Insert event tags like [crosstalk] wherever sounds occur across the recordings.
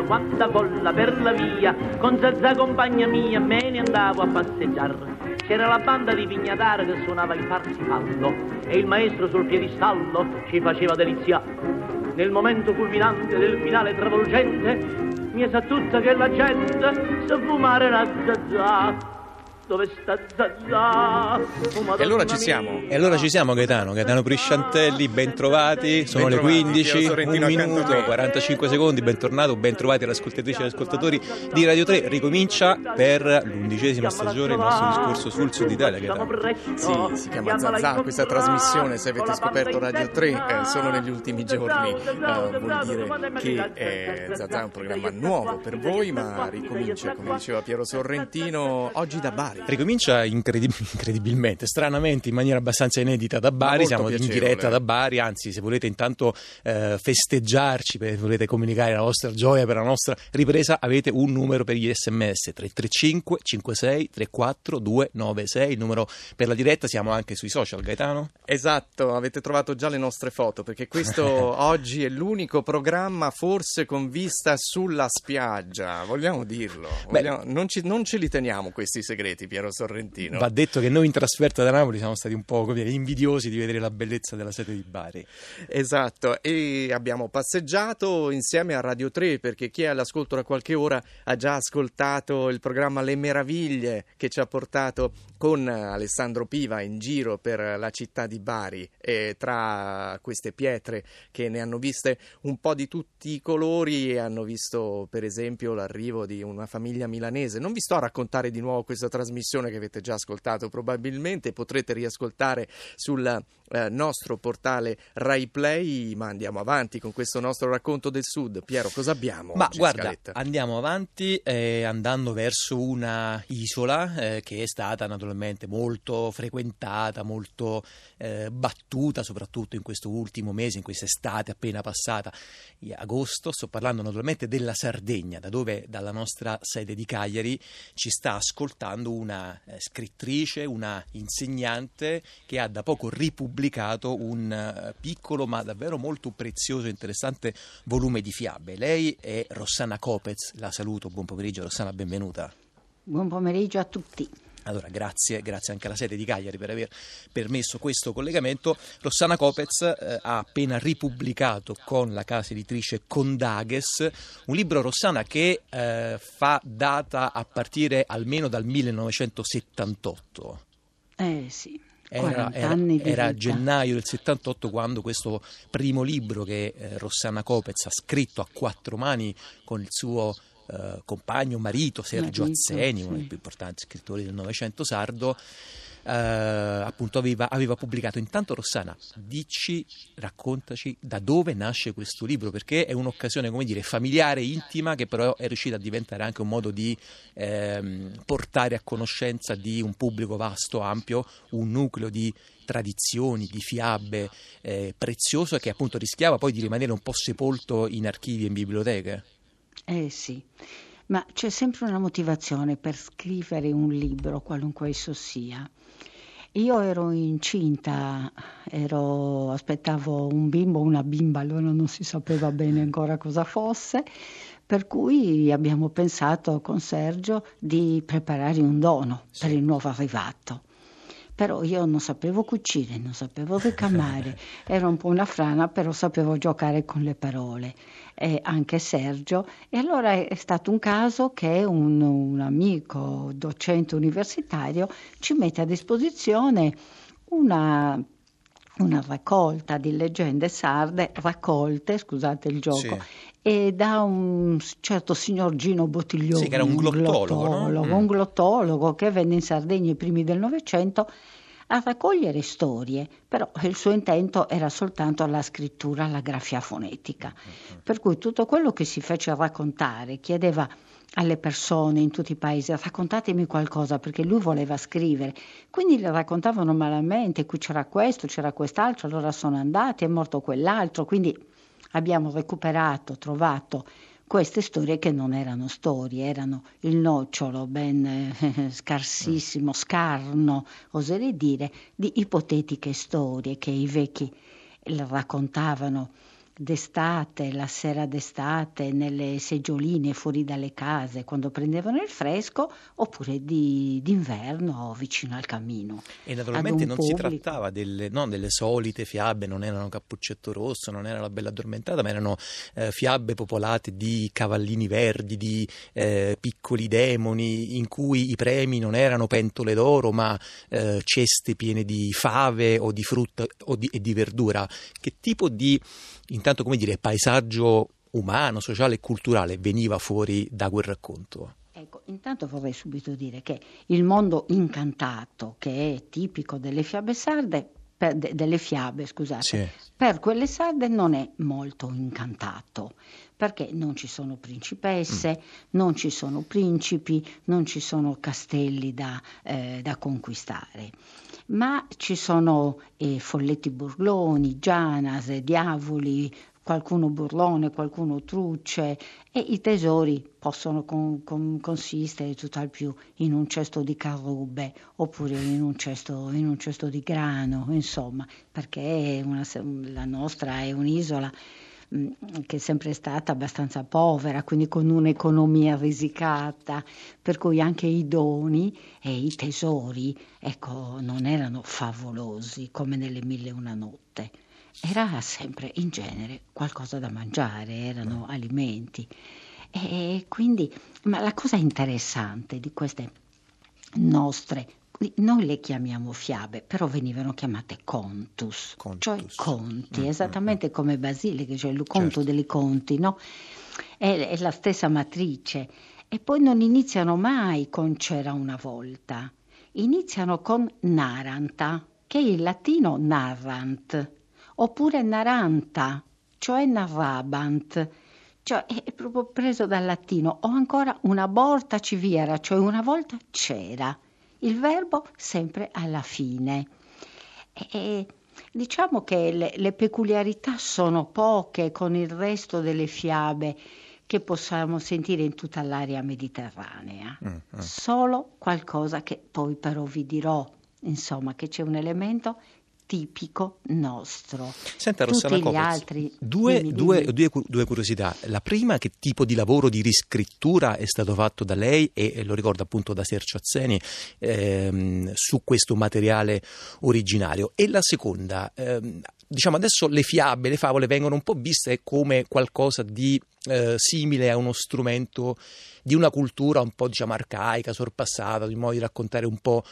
Gennaro, quanta folla per la via, con Zazza compagna mia me ne andavo a passeggiare. C'era la banda di Pignataro che suonava il parsifallo e il maestro sul piedistallo ci faceva delizia. Nel momento culminante del finale travolgente mi sa tutta che la gente sa fumare la zazza dove sta Zazà? Oh, e allora ci siamo. E allora ci siamo Gaetano, Gaetano Prisciantelli, ben trovati, sono ben le 15, un minuto, 45 secondi, bentornato, ben trovati all'ascoltatrice e agli ascoltatori di Radio 3, ricomincia per l'undicesima stagione il nostro discorso sul Sud Italia Gaetano. Sì, si chiama Zazà, questa trasmissione, se avete scoperto Radio 3 eh, solo negli ultimi giorni, eh, vuol dire che eh, Zazà è un programma nuovo per voi, ma ricomincia, come diceva Piero Sorrentino, oggi da Bari. Ricomincia incredib- [laughs] incredibilmente, stranamente, in maniera abbastanza inedita da Bari. Siamo piacevole. in diretta da Bari. Anzi, se volete intanto eh, festeggiarci, per, volete comunicare la vostra gioia per la nostra ripresa, avete un numero per gli sms 335 56 34 296. Il numero per la diretta. Siamo anche sui social, Gaetano. Esatto, avete trovato già le nostre foto perché questo [laughs] oggi è l'unico programma forse con vista sulla spiaggia. Vogliamo dirlo? Vogliamo... Non, ci, non ce li teniamo questi segreti. Piero Sorrentino. Va detto che noi in trasferta da Napoli siamo stati un po' come invidiosi di vedere la bellezza della sede di Bari. Esatto, e abbiamo passeggiato insieme a Radio 3 perché chi è all'ascolto da qualche ora ha già ascoltato il programma Le Meraviglie che ci ha portato con Alessandro Piva in giro per la città di Bari e tra queste pietre che ne hanno viste un po' di tutti i colori e hanno visto per esempio l'arrivo di una famiglia milanese. Non vi sto a raccontare di nuovo questa trasmissione trasmissione che avete già ascoltato probabilmente, potrete riascoltare sul eh, nostro portale Rai Play, ma andiamo avanti con questo nostro racconto del Sud. Piero, cosa abbiamo? Ma guarda, Scaletta? andiamo avanti eh, andando verso una isola eh, che è stata naturalmente molto frequentata, molto eh, battuta, soprattutto in questo ultimo mese, in quest'estate appena passata, agosto. Sto parlando naturalmente della Sardegna, da dove dalla nostra sede di Cagliari ci sta ascoltando una eh, scrittrice, una insegnante che ha da poco ripubblicato un eh, piccolo ma davvero molto prezioso e interessante volume di fiabe. Lei è Rossana Copez, la saluto, buon pomeriggio Rossana, benvenuta. Buon pomeriggio a tutti. Allora, grazie, grazie anche alla sede di Cagliari per aver permesso questo collegamento. Rossana Copez eh, ha appena ripubblicato con la casa editrice Condages un libro, Rossana, che eh, fa data a partire almeno dal 1978. Eh sì. Era, era, era gennaio del 78 quando questo primo libro che eh, Rossana Copez ha scritto a quattro mani con il suo eh, compagno, marito Sergio marito, Azzeni, sì. uno dei più importanti scrittori del Novecento sardo, eh, appunto aveva, aveva, pubblicato. Intanto Rossana, dici, raccontaci da dove nasce questo libro, perché è un'occasione, come dire, familiare, intima, che però è riuscita a diventare anche un modo di ehm, portare a conoscenza di un pubblico vasto, ampio, un nucleo di tradizioni, di fiabe eh, prezioso che appunto rischiava poi di rimanere un po' sepolto in archivi e in biblioteche. Eh sì, ma c'è sempre una motivazione per scrivere un libro, qualunque esso sia. Io ero incinta, ero, aspettavo un bimbo o una bimba, allora non si sapeva bene ancora cosa fosse, per cui abbiamo pensato con Sergio di preparare un dono sì. per il nuovo arrivato però io non sapevo cucire, non sapevo ricamare, [laughs] ero un po' una frana, però sapevo giocare con le parole, e anche Sergio. E allora è stato un caso che un, un amico docente universitario ci mette a disposizione una una raccolta di leggende sarde, raccolte, scusate il gioco, sì. E da un certo signor Gino Bottiglione, sì, che era un glottologo, glottologo no? un mm. glottologo che venne in Sardegna i primi del Novecento a raccogliere storie, però il suo intento era soltanto la scrittura, la grafia fonetica. Mm-hmm. Per cui tutto quello che si fece raccontare chiedeva alle persone in tutti i paesi raccontatemi qualcosa perché lui voleva scrivere quindi le raccontavano malamente qui c'era questo c'era quest'altro allora sono andati è morto quell'altro quindi abbiamo recuperato trovato queste storie che non erano storie, erano il nocciolo ben eh, [laughs] scarsissimo, scarno, oserei dire, di ipotetiche storie che i vecchi raccontavano d'estate, la sera d'estate, nelle seggioline fuori dalle case quando prendevano il fresco, oppure di, d'inverno vicino al camino. E naturalmente non pubblico. si trattava delle, no, delle, solite fiabe, non erano Cappuccetto Rosso, non era la Bella Addormentata, ma erano eh, fiabe popolate di cavallini verdi, di eh, piccoli demoni, in cui i premi non erano pentole d'oro, ma eh, ceste piene di fave o di frutta o di, e di verdura. Che tipo di intanto come dire, paesaggio umano, sociale e culturale veniva fuori da quel racconto? Ecco, intanto vorrei subito dire che il mondo incantato, che è tipico delle fiabe sarde, per, de, delle fiabe, scusate, sì. per quelle sarde non è molto incantato, perché non ci sono principesse, mm. non ci sono principi, non ci sono castelli da, eh, da conquistare ma ci sono eh, folletti burloni, gianase, diavoli, qualcuno burlone, qualcuno truce e i tesori possono con, con, consistere tutt'al più in un cesto di carrube oppure in un cesto, in un cesto di grano, insomma, perché una, la nostra è un'isola che è sempre stata abbastanza povera, quindi con un'economia risicata, per cui anche i doni e i tesori ecco, non erano favolosi come nelle mille e una notte. Era sempre in genere qualcosa da mangiare, erano alimenti. E quindi, ma la cosa interessante di queste nostre noi le chiamiamo fiabe, però venivano chiamate contus, contus. cioè conti, mm, esattamente mm, come basiliche, cioè il conto certo. delle conti, no? È, è, la stessa matrice. E poi non iniziano mai con c'era una volta, iniziano con naranta, che è il latino narrant, oppure naranta, cioè narrabant, cioè è proprio preso dal latino, o ancora una volta ci viera, cioè una volta c'era il verbo sempre alla fine. E, diciamo che le, le peculiarità sono poche con il resto delle fiabe che possiamo sentire in tutta l'area mediterranea. Mm, mm. Solo qualcosa che poi però vi dirò, insomma, che c'è un elemento tipico nostro. Senta Rossana Tutti Copez, altri... due, dimmi, due, dimmi. Due, due, curiosità. La prima, che tipo di lavoro di riscrittura è stato fatto da lei e, e lo ricordo appunto da Sergio Azzeni ehm, su questo materiale originario. E la seconda, ehm, diciamo adesso le fiabe, le favole vengono un po' viste come qualcosa di eh, simile a uno strumento di una cultura un po' diciamo arcaica, sorpassata, di modo di raccontare un po'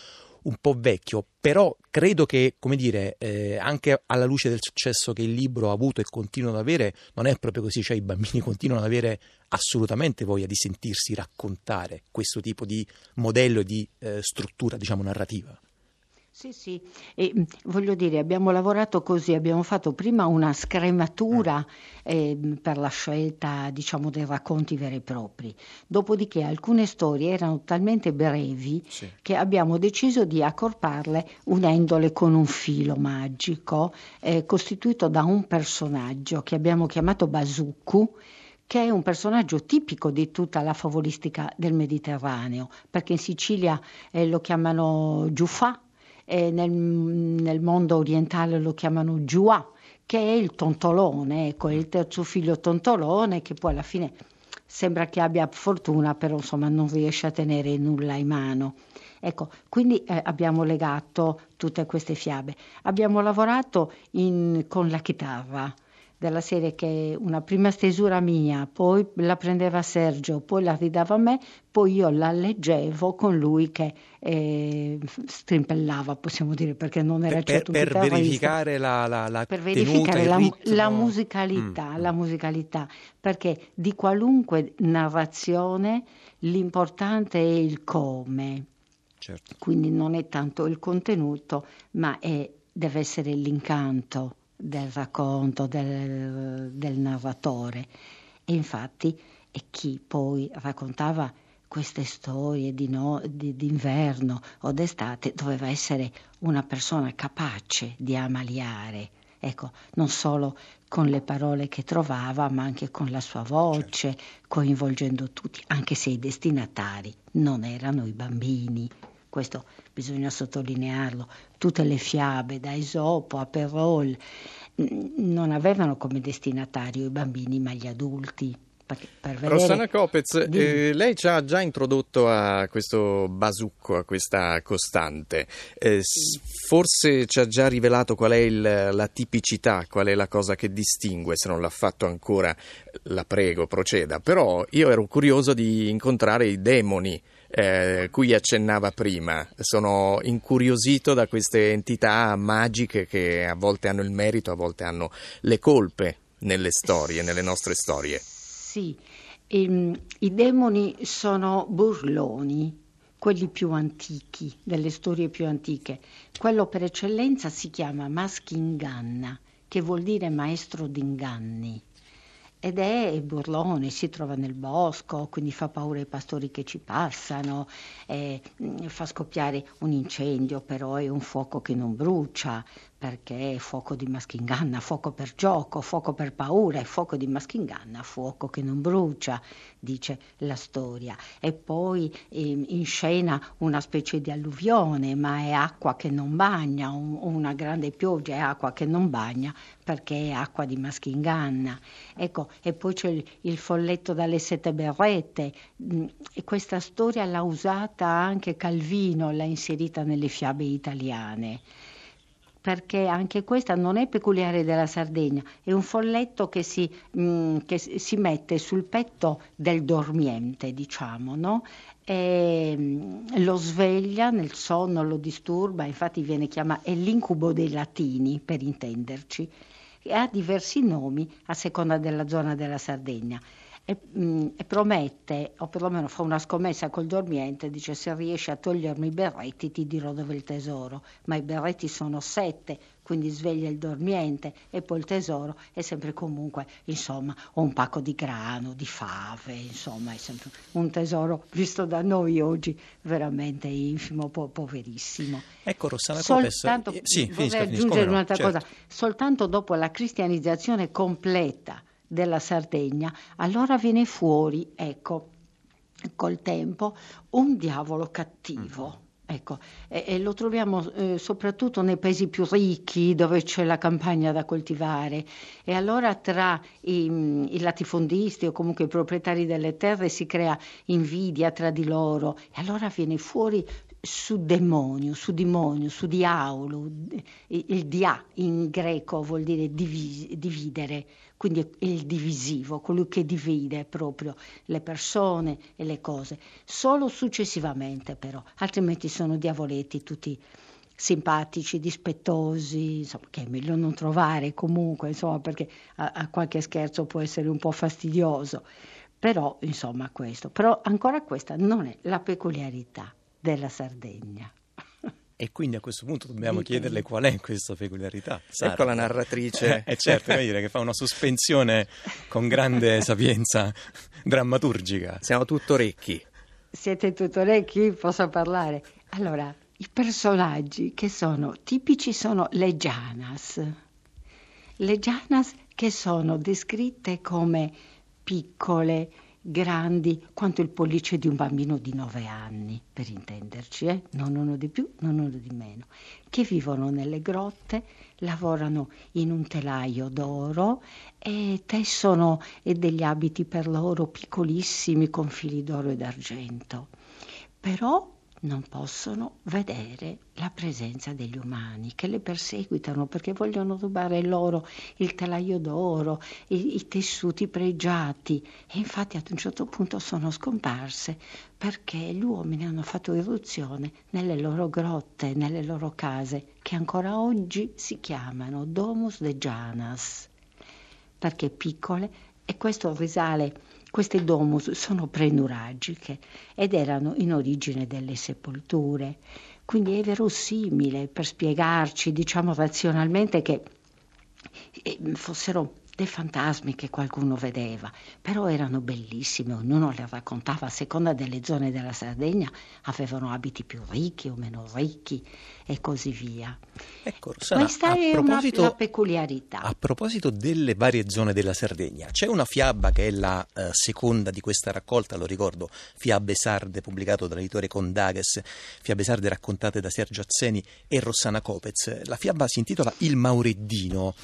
un po' vecchio, però credo che, come dire, eh, anche alla luce del successo che il libro ha avuto e continua ad avere, non è proprio così, cioè i bambini [laughs] continuano ad avere assolutamente voglia di sentirsi raccontare questo tipo di modello di eh, struttura, diciamo, narrativa. Sì, sì, e, mm, voglio dire, abbiamo lavorato così, abbiamo fatto prima una scrematura eh, per la scelta, diciamo, dei racconti veri e propri, dopodiché alcune storie erano talmente brevi sì. che abbiamo deciso di accorparle unendole con un filo magico eh, costituito da un personaggio che abbiamo chiamato Basuku, che è un personaggio tipico di tutta la favolistica del Mediterraneo, perché in Sicilia eh, lo chiamano Giuffà, eh, nel, nel, mondo orientale lo chiamano Giua, che è il tontolone, ecco, il terzo figlio tontolone che poi alla fine sembra che abbia fortuna, però insomma non riesce a tenere nulla in mano. Ecco, quindi eh, abbiamo legato tutte queste fiabe. Abbiamo lavorato in, con la chitarra della serie che una prima stesura mia, poi la prendeva Sergio, poi la ridava a me, poi io la leggevo con lui che eh, strimpellava, possiamo dire, perché non era per, certo per, per verificare la, la, la per verificare la, la, musicalità, mm. la musicalità, perché di qualunque narrazione l'importante è il come. Certo. Quindi non è tanto il contenuto, ma è, deve essere l'incanto del racconto, del, del narratore. E infatti è chi poi raccontava queste storie di no, di, d'inverno o d'estate doveva essere una persona capace di amaliare, ecco, non solo con le parole che trovava, ma anche con la sua voce, certo. coinvolgendo tutti, anche se i destinatari non erano i bambini, questo bisogna sottolinearlo, tutte le fiabe, da Esopo a Perrault, non avevano come destinatario i bambini ma gli adulti. Vedere... Rossana Copez, eh, lei ci ha già introdotto a questo basucco, a questa costante. Eh, sì. Forse ci ha già rivelato qual è il, la tipicità, qual è la cosa che distingue. Se non l'ha fatto ancora, la prego, proceda. Però io ero curioso di incontrare i demoni. Eh, cui accennava prima. Sono incuriosito da queste entità magiche che a volte hanno il merito, a volte hanno le colpe nelle storie, nelle nostre storie. Sì, ehm, i demoni sono burloni, quelli più antichi, delle storie più antiche. Quello per eccellenza si chiama Maskinganna, che vuol dire maestro d'inganni ed è burlone, si trova nel bosco, quindi fa paura ai pastori che ci passano, eh, fa scoppiare un incendio, però è un fuoco che non brucia, perché è fuoco di maschinganna, fuoco per gioco, fuoco per paura, è fuoco di maschinganna, fuoco che non brucia, dice la storia. E poi eh, in scena una specie di alluvione, ma è acqua che non bagna, un, una grande pioggia è acqua che non bagna perché è acqua di maschinganna. Ecco, e poi c'è il, il folletto dalle sette berrette, mm, e questa storia l'ha usata anche Calvino, l'ha inserita nelle fiabe italiane perché anche questa non è peculiare della Sardegna, è un folletto che si, mh, mm, che si mette sul petto del dormiente, diciamo, no? e mm, lo sveglia nel sonno, lo disturba, infatti viene chiamato, è l'incubo dei latini, per intenderci, e ha diversi nomi a seconda della zona della Sardegna e, mh, mm, e, promette, o perlomeno fa una scommessa col dormiente, dice se riesci a togliermi i berretti ti dirò dove è il tesoro, ma i berretti sono sette, quindi sveglia il dormiente e poi il tesoro è sempre comunque, insomma, un pacco di grano, di fave, insomma, è sempre un tesoro visto da noi oggi veramente infimo, po- poverissimo. Ecco Rossana soltanto, Copes, eh, sì, vorrei finisca, aggiungere finisca, un'altra certo. cosa, soltanto dopo la cristianizzazione completa della Sardegna, allora viene fuori, ecco, col tempo, un diavolo cattivo. Mm-hmm. Ecco, e, e, lo troviamo eh, soprattutto nei paesi più ricchi dove c'è la campagna da coltivare. E allora tra i, i, latifondisti o comunque i proprietari delle terre si crea invidia tra di loro. E allora viene fuori su demonio, su demonio, su diaolo, il dia in greco vuol dire dividere, quindi è il divisivo, colui che divide proprio le persone e le cose, solo successivamente però, altrimenti sono diavoletti tutti simpatici, dispettosi, insomma, che è meglio non trovare comunque, insomma, perché a, a qualche scherzo può essere un po' fastidioso. Però, insomma, questo. Però ancora questa non è la peculiarità della Sardegna. E quindi a questo punto dobbiamo chiederle qual è questa peculiarità. Sarda. Ecco la narratrice. [laughs] Eh, certo, dire che fa una sospensione con grande [laughs] sapienza drammaturgica. Siamo tutto orecchi. Siete tutto orecchi? Posso parlare? Allora, i personaggi che sono tipici sono le Gianas. Le Gianas che sono descritte come piccole, grandi quanto il pollice di un bambino di nove anni, per intenderci, eh? non uno di più, non uno di meno, che vivono nelle grotte, lavorano in un telaio d'oro e tessono degli abiti per loro piccolissimi con fili d'oro e d'argento. Però non possono vedere la presenza degli umani che le perseguitano perché vogliono rubare loro il telaio d'oro, i, i, tessuti pregiati. E infatti ad un certo punto sono scomparse perché gli uomini hanno fatto irruzione nelle loro grotte, nelle loro case che ancora oggi si chiamano Domus de Janas perché piccole. E questo risale queste domus sono prenuragiche ed erano in origine delle sepolture, quindi è verosimile per spiegarci, diciamo razionalmente, che eh, fossero dei fantasmi che qualcuno vedeva, però erano bellissime, ognuno le raccontava a seconda delle zone della Sardegna, avevano abiti più ricchi o meno ricchi e così via. Ecco, Rossana, Questa è una, una, peculiarità. A proposito delle varie zone della Sardegna, c'è una fiaba che è la eh, seconda di questa raccolta, lo ricordo, Fiabe Sarde, pubblicato dall'editore Condages, Fiabe Sarde raccontate da Sergio Azzeni e Rossana Copez. La fiaba si intitola Il Maureddino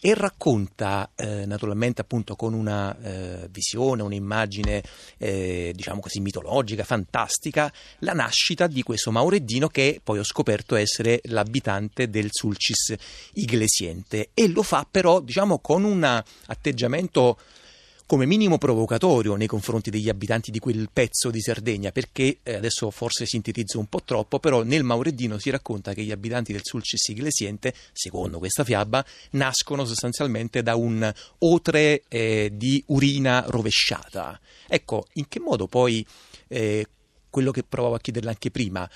e racconta eh, naturalmente appunto con una eh, visione, un'immagine eh, diciamo così mitologica, fantastica, la nascita di questo Maureddino che poi ho scoperto essere l'abitante del Sulcis Iglesiente. E lo fa però diciamo con un atteggiamento come minimo provocatorio nei confronti degli abitanti di quel pezzo di Sardegna, perché eh, adesso forse sintetizzo un po' troppo, però nel Maureddino si racconta che gli abitanti del Sulcis Iglesiente, secondo questa fiaba, nascono sostanzialmente da un otre eh, di urina rovesciata. Ecco, in che modo poi eh, quello che provavo a chiederle anche prima,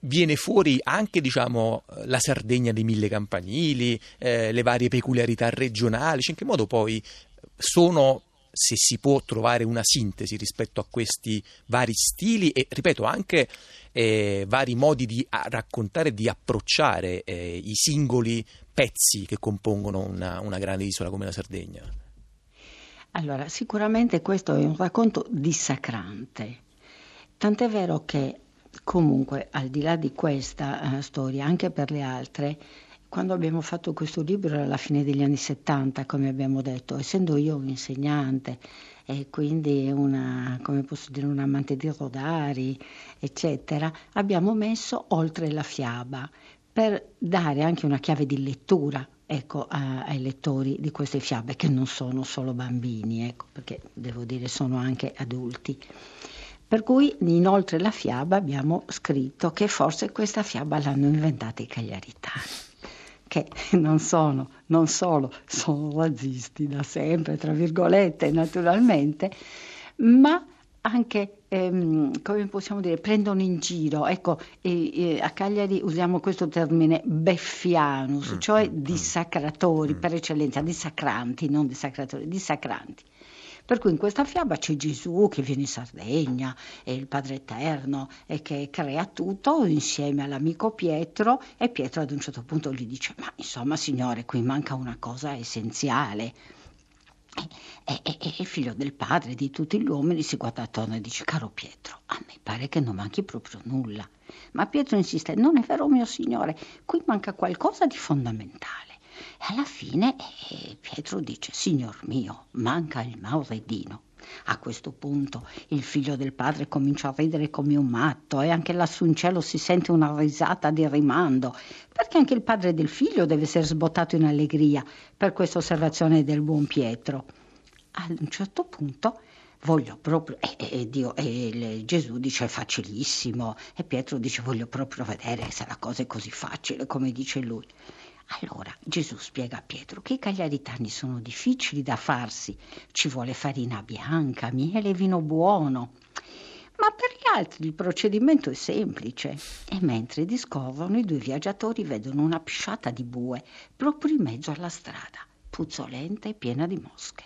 viene fuori anche diciamo, la Sardegna dei mille campanili, eh, le varie peculiarità regionali, cioè in che modo poi sono se si può trovare una sintesi rispetto a questi vari stili e, ripeto, anche eh, vari modi di raccontare di approcciare eh, i singoli pezzi che compongono una, una grande isola come la Sardegna. Allora, sicuramente questo è un racconto dissacrante, tant'è vero che comunque al di là di questa uh, storia, anche per le altre, quando abbiamo fatto questo libro era alla fine degli anni 70, come abbiamo detto, essendo io un insegnante e quindi una, come posso dire, un amante di Rodari, eccetera, abbiamo messo oltre la fiaba per dare anche una chiave di lettura ecco, a, ai lettori di queste fiabe, che non sono solo bambini, ecco, perché devo dire sono anche adulti. Per cui inoltre la fiaba abbiamo scritto che forse questa fiaba l'hanno inventata i cagliaritani che [laughs] non sono, non solo sono razzisti da sempre, tra virgolette naturalmente, ma anche, ehm, come possiamo dire, prendono in giro. Ecco, e, e a Cagliari usiamo questo termine beffianus, mm, cioè mm, mm. dissacratori per eccellenza, dissacranti, non dissacratori, dissacranti. Per cui in questa fiaba c'è Gesù che viene in Sardegna, e il Padre Eterno, e che crea tutto insieme all'amico Pietro e Pietro ad un certo punto gli dice, ma insomma signore, qui manca una cosa essenziale. E, e, e, il figlio del padre di tutti gli uomini si guarda attorno e dice caro Pietro a me pare che non manchi proprio nulla ma Pietro insiste non è vero mio signore qui manca qualcosa di fondamentale e alla fine eh, Pietro dice, signor mio, manca il Mauredino. A questo punto il figlio del padre comincia a ridere come un matto e anche lassù in cielo si sente una risata di rimando, perché anche il padre del figlio deve essere sbottato in allegria per questa osservazione del buon Pietro. Ad un certo punto voglio proprio, e, e, Dio, e Gesù dice è facilissimo, e Pietro dice voglio proprio vedere se la cosa è così facile come dice lui. Allora Gesù spiega a Pietro che i cagliaritani sono difficili da farsi, ci vuole farina bianca, miele e vino buono. Ma per gli altri il procedimento è semplice e mentre discorrono i due viaggiatori vedono una pisciata di bue proprio in mezzo alla strada, puzzolente e piena di mosche.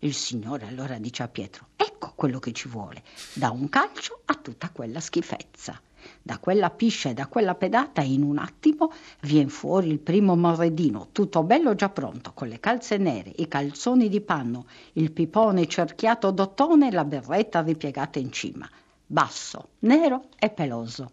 Il Signore allora dice a Pietro, ecco quello che ci vuole, da un calcio a tutta quella schifezza. Da quella piscia e da quella pedata in un attimo vien fuori il primo morredino, tutto bello già pronto, con le calze nere, i calzoni di panno, il pipone cerchiato d'ottone e la berretta ripiegata in cima. Basso, nero e peloso.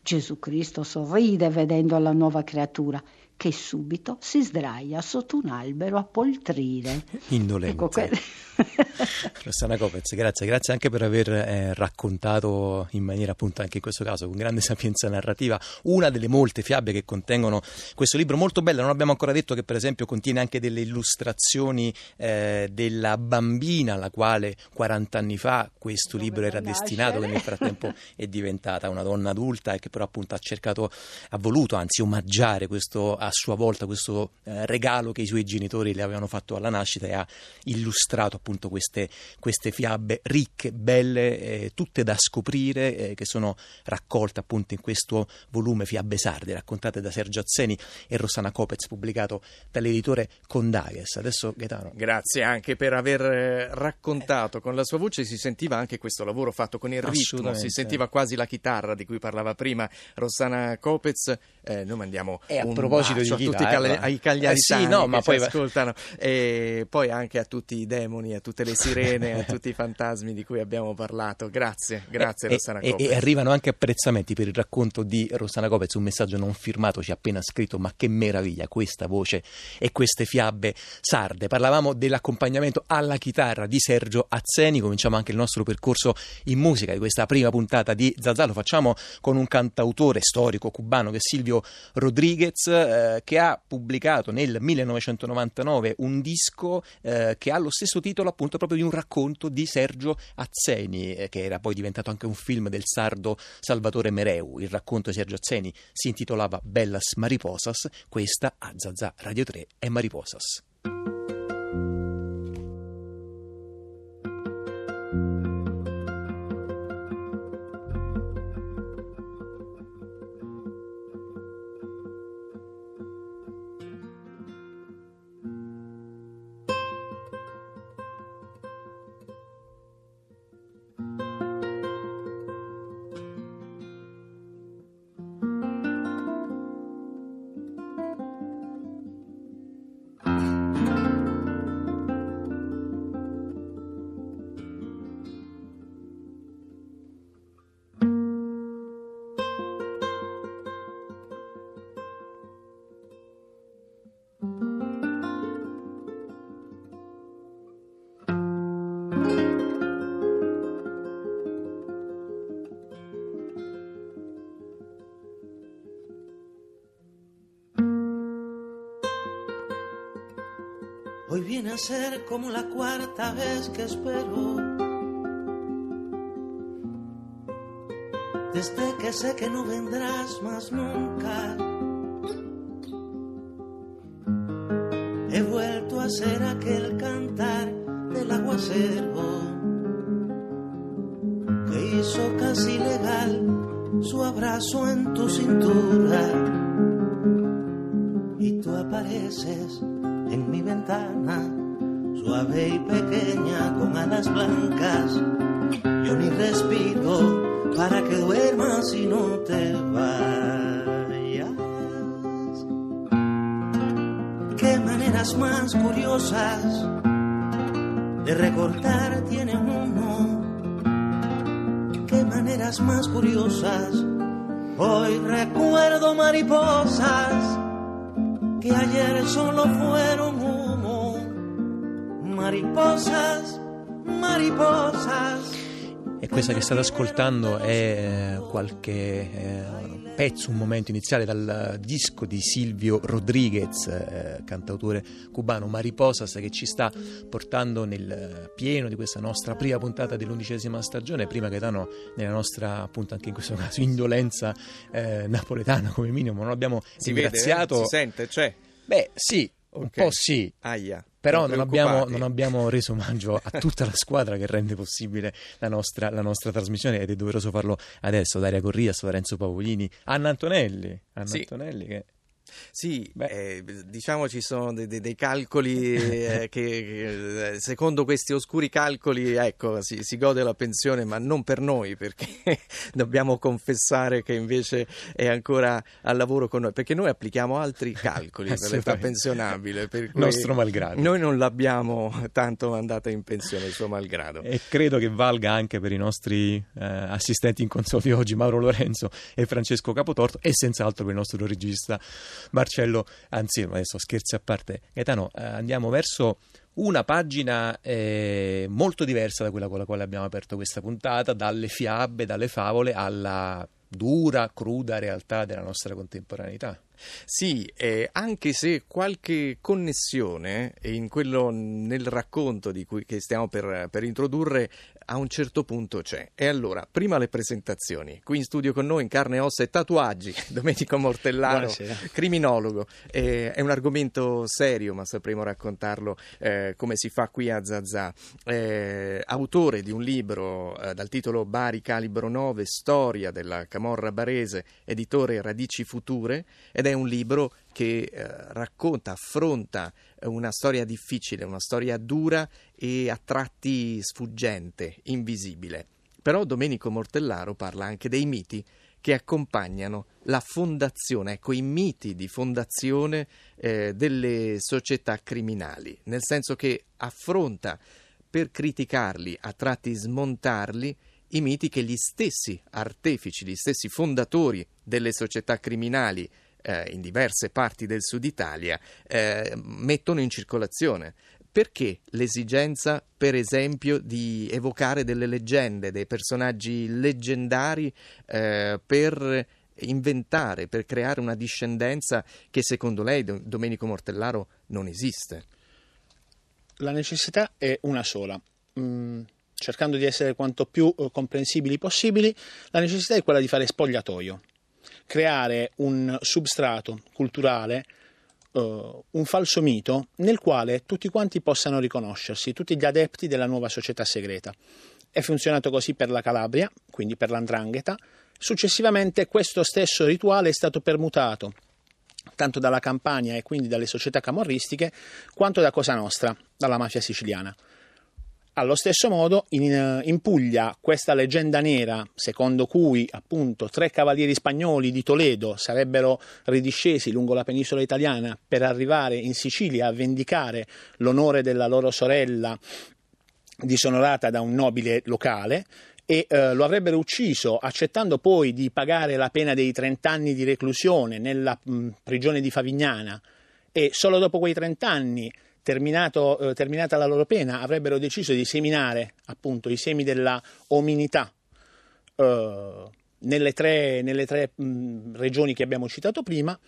Gesù Cristo sorride vedendo la nuova creatura che subito si sdraia sotto un albero a poltrire. Indolente. Ecco, que- [laughs] Rossana Copez, grazie, grazie anche per aver eh, raccontato in maniera appunto anche in questo caso con grande sapienza narrativa una delle molte fiabe che contengono questo libro molto bello. Non abbiamo ancora detto che per esempio contiene anche delle illustrazioni eh, della bambina alla quale 40 anni fa questo Dove libro era destinato, che nel frattempo è diventata una donna adulta e che però appunto ha cercato, ha voluto anzi omaggiare questo a sua volta questo eh, regalo che i suoi genitori le avevano fatto alla nascita e ha illustrato appunto queste, queste fiabe ricche, belle, eh, tutte da scoprire, eh, che sono raccolte appunto in questo volume Fiabe Sarde, raccontate da Sergio Azzeni e Rossana Copez, pubblicato dall'editore Condages. Adesso Gaetano. Grazie anche per aver eh, raccontato con la sua voce, si sentiva anche questo lavoro fatto con il ritmo, si sentiva quasi la chitarra di cui parlava prima Rossana Copez. Eh, noi mandiamo a proposito abbraccio a tutti i cagliaritani eh sì, no, ma poi ascoltano, e poi anche a tutti i demoni, a tutte le sirene, a tutti i fantasmi di cui abbiamo parlato. Grazie, grazie e, Rossana Copez. E, e, arrivano anche apprezzamenti per il racconto di Rossana Copez, un messaggio non firmato ci ha appena scritto, ma che meraviglia questa voce e queste fiabe sarde. Parlavamo dell'accompagnamento alla chitarra di Sergio Azzeni, cominciamo anche il nostro percorso in musica di questa prima puntata di Zazà, lo facciamo con un cantautore storico cubano che è Silvio Rodriguez, eh, che ha pubblicato nel 1999 un disco eh, che ha lo stesso titolo appunto proprio di un racconto di Sergio Azzeni, eh, che era poi diventato anche un film del sardo Salvatore Mereu. Il racconto di Sergio Azzeni si intitolava Bellas Mariposas, questa a Zazà Radio 3 è Mariposas. Como la cuarta vez que espero. Desde que sé que no vendrás más nunca. He vuelto a ser aquel cantar del aguacero que hizo casi legal su abrazo en tu cintura. Y tú apareces en mi ventana, mariposas que ayer solo fueron humo, mariposas, mariposas. E questa che state ascoltando è eh, qualche eh, pezzo, un momento iniziale dal disco di Silvio Rodriguez, eh, cantautore cubano Mariposas, che ci sta portando nel pieno di questa nostra prima puntata dell'undicesima stagione. Prima Gaetano, nella nostra, appunto, anche in questo caso, indolenza eh, napoletana come minimo, non abbiamo si ringraziato. Vede, si sente, c'è. Beh, sì, un okay. po' sì. Aia. Però non abbiamo, non abbiamo, reso omaggio a tutta la squadra che rende possibile la nostra, la nostra trasmissione ed è doveroso farlo adesso. Daria Corrias, Lorenzo Pavolini, Anna Antonelli. Anna sì. Antonelli che sì, eh, diciamo ci sono dei, dei, dei calcoli eh, [laughs] che, eh, secondo questi oscuri calcoli ecco, si, si, gode la pensione, ma non per noi, perché [laughs] dobbiamo confessare che invece è ancora al lavoro con noi, perché noi applichiamo altri calcoli per l'età pensionabile. Per Nostro malgrado. Noi non l'abbiamo tanto mandata in pensione, suo malgrado. E credo che valga anche per i nostri eh, assistenti in console di oggi, Mauro Lorenzo e Francesco Capotorto, e senz'altro per il nostro regista Marcello, anzi adesso scherzi a parte, Gaetano, eh, andiamo verso una pagina eh, molto diversa da quella con la quale abbiamo aperto questa puntata, dalle fiabe, dalle favole alla dura, cruda realtà della nostra contemporaneità. Sì, eh, anche se qualche connessione in quello, nel racconto cui, che stiamo per, per introdurre a un certo punto c'è. E allora, prima le presentazioni. Qui in studio con noi in carne ossa e tatuaggi, [laughs] Domenico Mortellaro, Buonasera. criminologo. Eh, è un argomento serio, ma sapremo raccontarlo eh, come si fa qui a Zazà. Eh, autore di un libro eh, dal titolo Bari Calibro 9, Storia della Camorra Barese, editore Radici Future, ed è un libro che eh, racconta, affronta una storia difficile, una storia dura e a tratti sfuggente, invisibile. Però Domenico Mortellaro parla anche dei miti che accompagnano la fondazione, ecco i miti di fondazione eh, delle società criminali, nel senso che affronta per criticarli, a tratti smontarli, i miti che gli stessi artefici, gli stessi fondatori delle società criminali eh, in diverse parti del sud Italia eh, mettono in circolazione. Perché l'esigenza, per esempio, di evocare delle leggende, dei personaggi leggendari eh, per inventare, per creare una discendenza che secondo lei, Domenico Mortellaro, non esiste? La necessità è una sola. Mm, cercando di essere quanto più eh, comprensibili possibili, la necessità è quella di fare spogliatoio, creare un substrato culturale Uh, un falso mito nel quale tutti quanti possano riconoscersi, tutti gli adepti della nuova società segreta. È funzionato così per la Calabria, quindi per l'andrangheta. Successivamente questo stesso rituale è stato permutato tanto dalla Campania e quindi dalle società camorristiche, quanto da Cosa Nostra, dalla mafia siciliana. Allo stesso modo, in, in, Puglia, questa leggenda nera, secondo cui appunto tre cavalieri spagnoli di Toledo sarebbero ridiscesi lungo la penisola italiana per arrivare in Sicilia a vendicare l'onore della loro sorella disonorata da un nobile locale, e eh, lo avrebbero ucciso accettando poi di pagare la pena dei 30 anni di reclusione nella mh, prigione di Favignana. E solo dopo quei 30 anni terminato, eh, terminata la loro pena, avrebbero deciso di seminare appunto i semi della ominità eh, nelle tre, nelle tre mh, regioni che abbiamo citato prima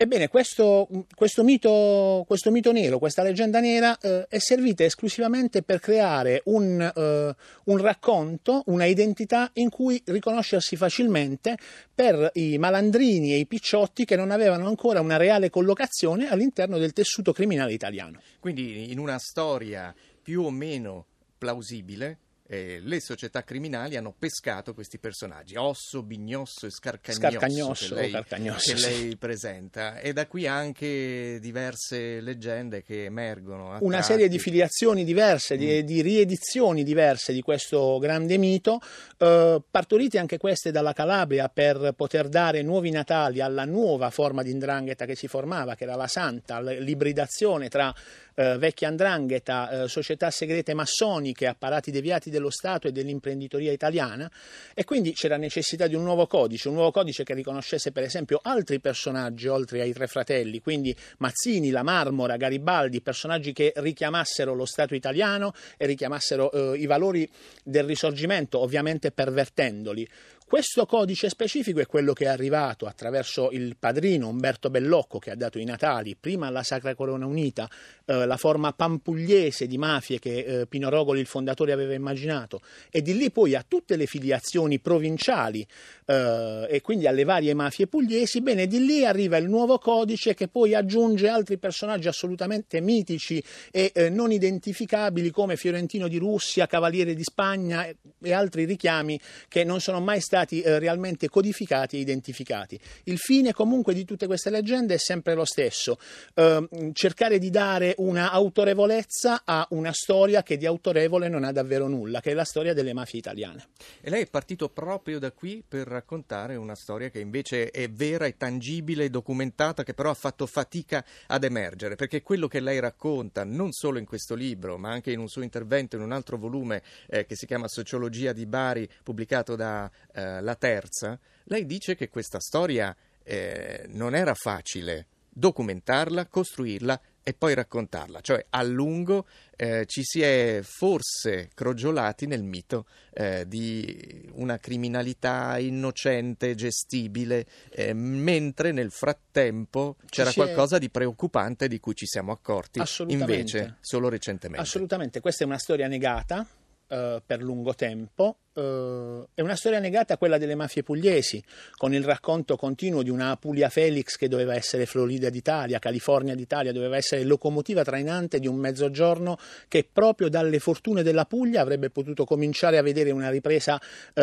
Ebbene, questo, questo, mito, questo, mito, nero, questa leggenda nera eh, è servita esclusivamente per creare un, eh, un, racconto, una identità in cui riconoscersi facilmente per i malandrini e i picciotti che non avevano ancora una reale collocazione all'interno del tessuto criminale italiano. Quindi in una storia più o meno plausibile, eh, le società criminali hanno pescato questi personaggi, Osso, Bignosso e Scarcagnosso, Scarcagnosso, che, lei, che lei presenta. E da qui anche diverse leggende che emergono. Una tratti. serie di filiazioni diverse, mm. di, di, riedizioni diverse di questo grande mito, eh, partorite anche queste dalla Calabria per poter dare nuovi natali alla nuova forma di indrangheta che si formava, che era la Santa, l'ibridazione tra eh, vecchia andrangheta, eh, società segrete massoniche, apparati deviati dello Stato e dell'imprenditoria italiana e quindi c'era necessità di un nuovo codice, un nuovo codice che riconoscesse per esempio altri personaggi oltre ai tre fratelli, quindi Mazzini, La Marmora, Garibaldi, personaggi che richiamassero lo Stato italiano e richiamassero eh, i valori del risorgimento, ovviamente pervertendoli. Questo codice specifico è quello che è arrivato attraverso il padrino Umberto Bellocco che ha dato i natali prima alla Sacra Corona Unita, eh, la forma pampugliese di mafie che eh, Pino Rogoli, il fondatore, aveva immaginato. E di lì poi a tutte le filiazioni provinciali eh, e quindi alle varie mafie pugliesi, bene, di lì arriva il nuovo codice che poi aggiunge altri personaggi assolutamente mitici e eh, non identificabili come Fiorentino di Russia, Cavaliere di Spagna e, e altri richiami che non sono mai stati stati eh, realmente codificati e identificati. Il fine comunque di tutte queste leggende è sempre lo stesso, eh, cercare di dare una autorevolezza a una storia che di autorevole non ha davvero nulla, che è la storia delle mafie italiane. E lei è partito proprio da qui per raccontare una storia che invece è vera e tangibile e documentata, che però ha fatto fatica ad emergere, perché quello che lei racconta, non solo in questo libro, ma anche in un suo intervento in un altro volume eh, che si chiama Sociologia di Bari, pubblicato da eh, eh, la terza, lei dice che questa storia eh, non era facile documentarla, costruirla e poi raccontarla, cioè a lungo eh, ci si è forse crogiolati nel mito eh, di una criminalità innocente, gestibile, eh, mentre nel frattempo c'era qualcosa di preoccupante di cui ci siamo accorti invece solo recentemente. Assolutamente, questa è una storia negata eh, per lungo tempo. Uh, è una storia negata a quella delle mafie pugliesi, con il racconto continuo di una Apulia Felix che doveva essere Florida d'Italia, California d'Italia, doveva essere locomotiva trainante di un mezzogiorno che proprio dalle fortune della Puglia avrebbe potuto cominciare a vedere una ripresa uh,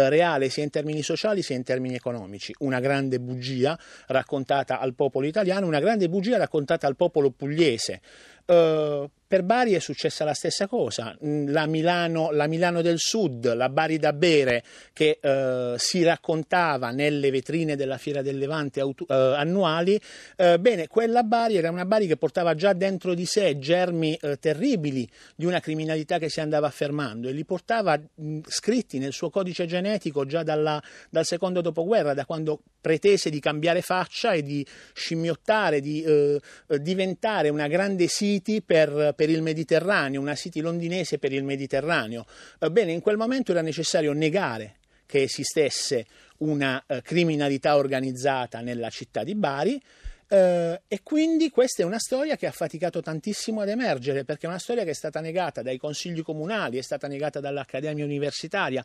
reale sia in termini sociali sia in termini economici. Una grande bugia raccontata al popolo italiano, una grande bugia raccontata al popolo pugliese. Uh, per Bari è successa la stessa cosa, mm, la Milano, la Milano del Sud, la Bari da bere che eh, si raccontava nelle vetrine della Fiera del Levante autu- eh, annuali, eh, bene, quella Bari era una Bari che portava già dentro di sé germi eh, terribili di una criminalità che si andava affermando e li portava mh, scritti nel suo codice genetico già dalla, dal secondo dopoguerra, da quando pretese di cambiare faccia e di scimmiottare, di eh, diventare una grande city per, per il Mediterraneo, una city londinese per il Mediterraneo. Bene, in quel momento era necessario negare che esistesse una eh, criminalità organizzata nella città di Bari. Uh, e quindi questa è una storia che ha faticato tantissimo ad emergere perché è una storia che è stata negata dai consigli comunali, è stata negata dall'Accademia Universitaria,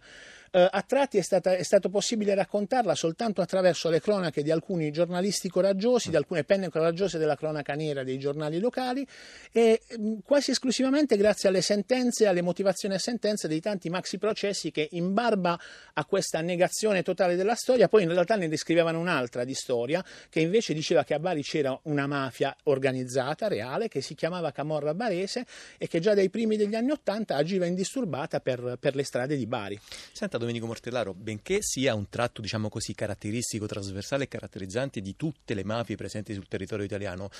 eh, a tratti è, stata, è, stato possibile raccontarla soltanto attraverso le cronache di alcuni giornalisti coraggiosi, di alcune penne coraggiose della cronaca nera dei giornali locali e mh, quasi esclusivamente grazie alle sentenze, alle motivazioni a sentenze dei tanti maxi processi che in barba a questa negazione totale della storia poi in realtà ne descrivevano un'altra di storia che invece diceva che a Bari c'era una mafia organizzata, reale, che si chiamava Camorra Barese e che già dai primi degli anni Ottanta agiva indisturbata per, per le strade di Bari. Senta, Domenico Mortellaro, benché sia un tratto, diciamo così, caratteristico, trasversale e caratterizzante di tutte le mafie presenti sul territorio italiano,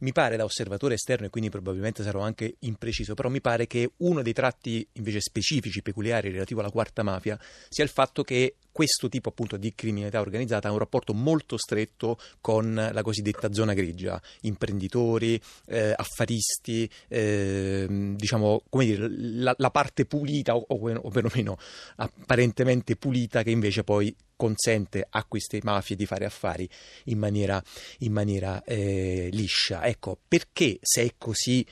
mi pare da osservatore esterno, e quindi probabilmente sarò anche impreciso, però mi pare che uno dei tratti invece specifici, peculiari relativo alla quarta mafia, sia il fatto che questo tipo appunto di criminalità organizzata ha un rapporto molto stretto con la cosiddetta zona grigia, imprenditori, eh, affaristi, eh, diciamo come dire, la, la parte pulita o, o, perlomeno apparentemente pulita che invece poi consente a queste mafie di fare affari in maniera, in maniera eh, liscia. Ecco, perché se è così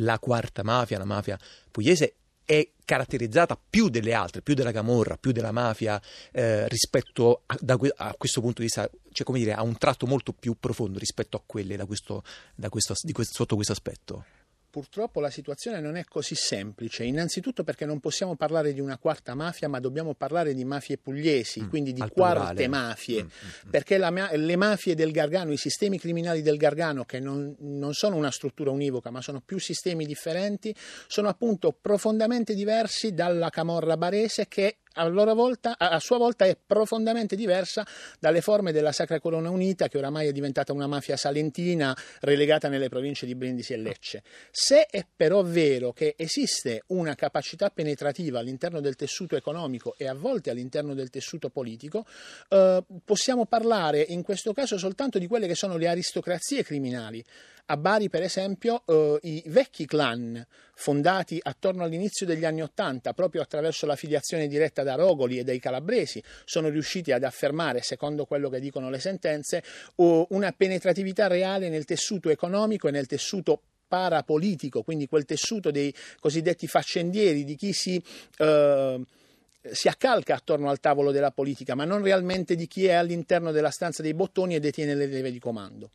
la quarta mafia, la mafia pugliese, è caratterizzata più delle altre, più della camorra, più della mafia eh, rispetto a, da, a, questo punto di vista, cioè come dire, ha un tratto molto più profondo rispetto a quelle da questo, da questo, questo, sotto questo aspetto purtroppo la situazione non è così semplice, innanzitutto perché non possiamo parlare di una quarta mafia, ma dobbiamo parlare di mafie pugliesi, mm, quindi di quarte mafie, mm, mm, mm, perché la, le mafie del Gargano, i sistemi criminali del Gargano, che non, non, sono una struttura univoca, ma sono più sistemi differenti, sono appunto profondamente diversi dalla Camorra Barese che a, volta, a sua volta è profondamente diversa dalle forme della Sacra Corona Unita, che oramai è diventata una mafia salentina relegata nelle province di Brindisi e Lecce. Se è però vero che esiste una capacità penetrativa all'interno del tessuto economico e a volte all'interno del tessuto politico, eh, possiamo parlare in questo caso soltanto di quelle che sono le aristocrazie criminali. A Bari, per esempio, eh, i vecchi clan fondati attorno all'inizio degli anni Ottanta, proprio attraverso la filiazione diretta da Rogoli e dai calabresi, sono riusciti ad affermare, secondo quello che dicono le sentenze, una penetratività reale nel tessuto economico e nel tessuto parapolitico, quindi quel tessuto dei cosiddetti faccendieri, di chi si... Eh, si accalca attorno al tavolo della politica, ma non realmente di chi è all'interno della stanza dei bottoni e detiene le leve di comando.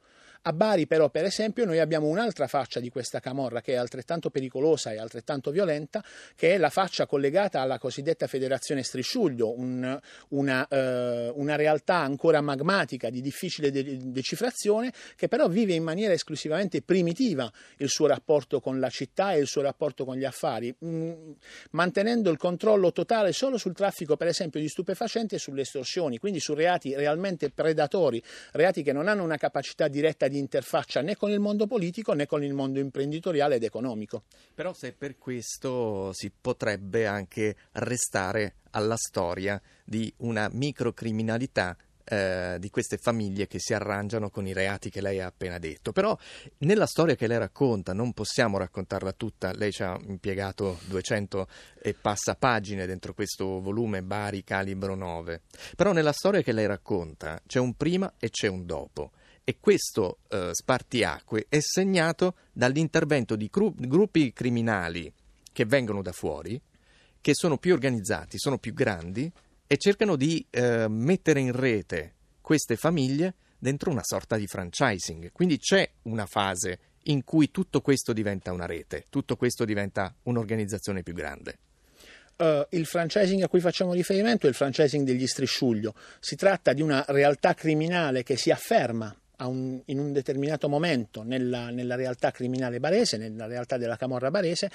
A Bari però, per esempio, noi abbiamo un'altra faccia di questa camorra che è altrettanto pericolosa e altrettanto violenta, che è la faccia collegata alla cosiddetta Federazione Strisciuglio, un, una, eh, una, realtà ancora magmatica di difficile de- decifrazione, che però vive in maniera esclusivamente primitiva il suo rapporto con la città e il suo rapporto con gli affari, mh, mm, mantenendo il controllo totale solo sul traffico, per esempio, di stupefacenti e sulle estorsioni, quindi su reati realmente predatori, reati che non hanno una capacità diretta di di interfaccia né con il mondo politico né con il mondo imprenditoriale ed economico. Però se per questo si potrebbe anche restare alla storia di una microcriminalità eh, di queste famiglie che si arrangiano con i reati che lei ha appena detto. Però nella storia che lei racconta, non possiamo raccontarla tutta, lei ci ha impiegato 200 e passa pagine dentro questo volume Bari Calibro 9, però nella storia che lei racconta c'è un prima e c'è un dopo e questo eh, spartiacque è segnato dall'intervento di gru- gruppi criminali che vengono da fuori, che sono più organizzati, sono più grandi e cercano di eh, mettere in rete queste famiglie dentro una sorta di franchising. Quindi c'è una fase in cui tutto questo diventa una rete, tutto questo diventa un'organizzazione più grande. Uh, il franchising a cui facciamo riferimento è il franchising degli strisciuglio. Si tratta di una realtà criminale che si afferma un, in un determinato momento nella, nella, realtà criminale barese, nella realtà della camorra barese,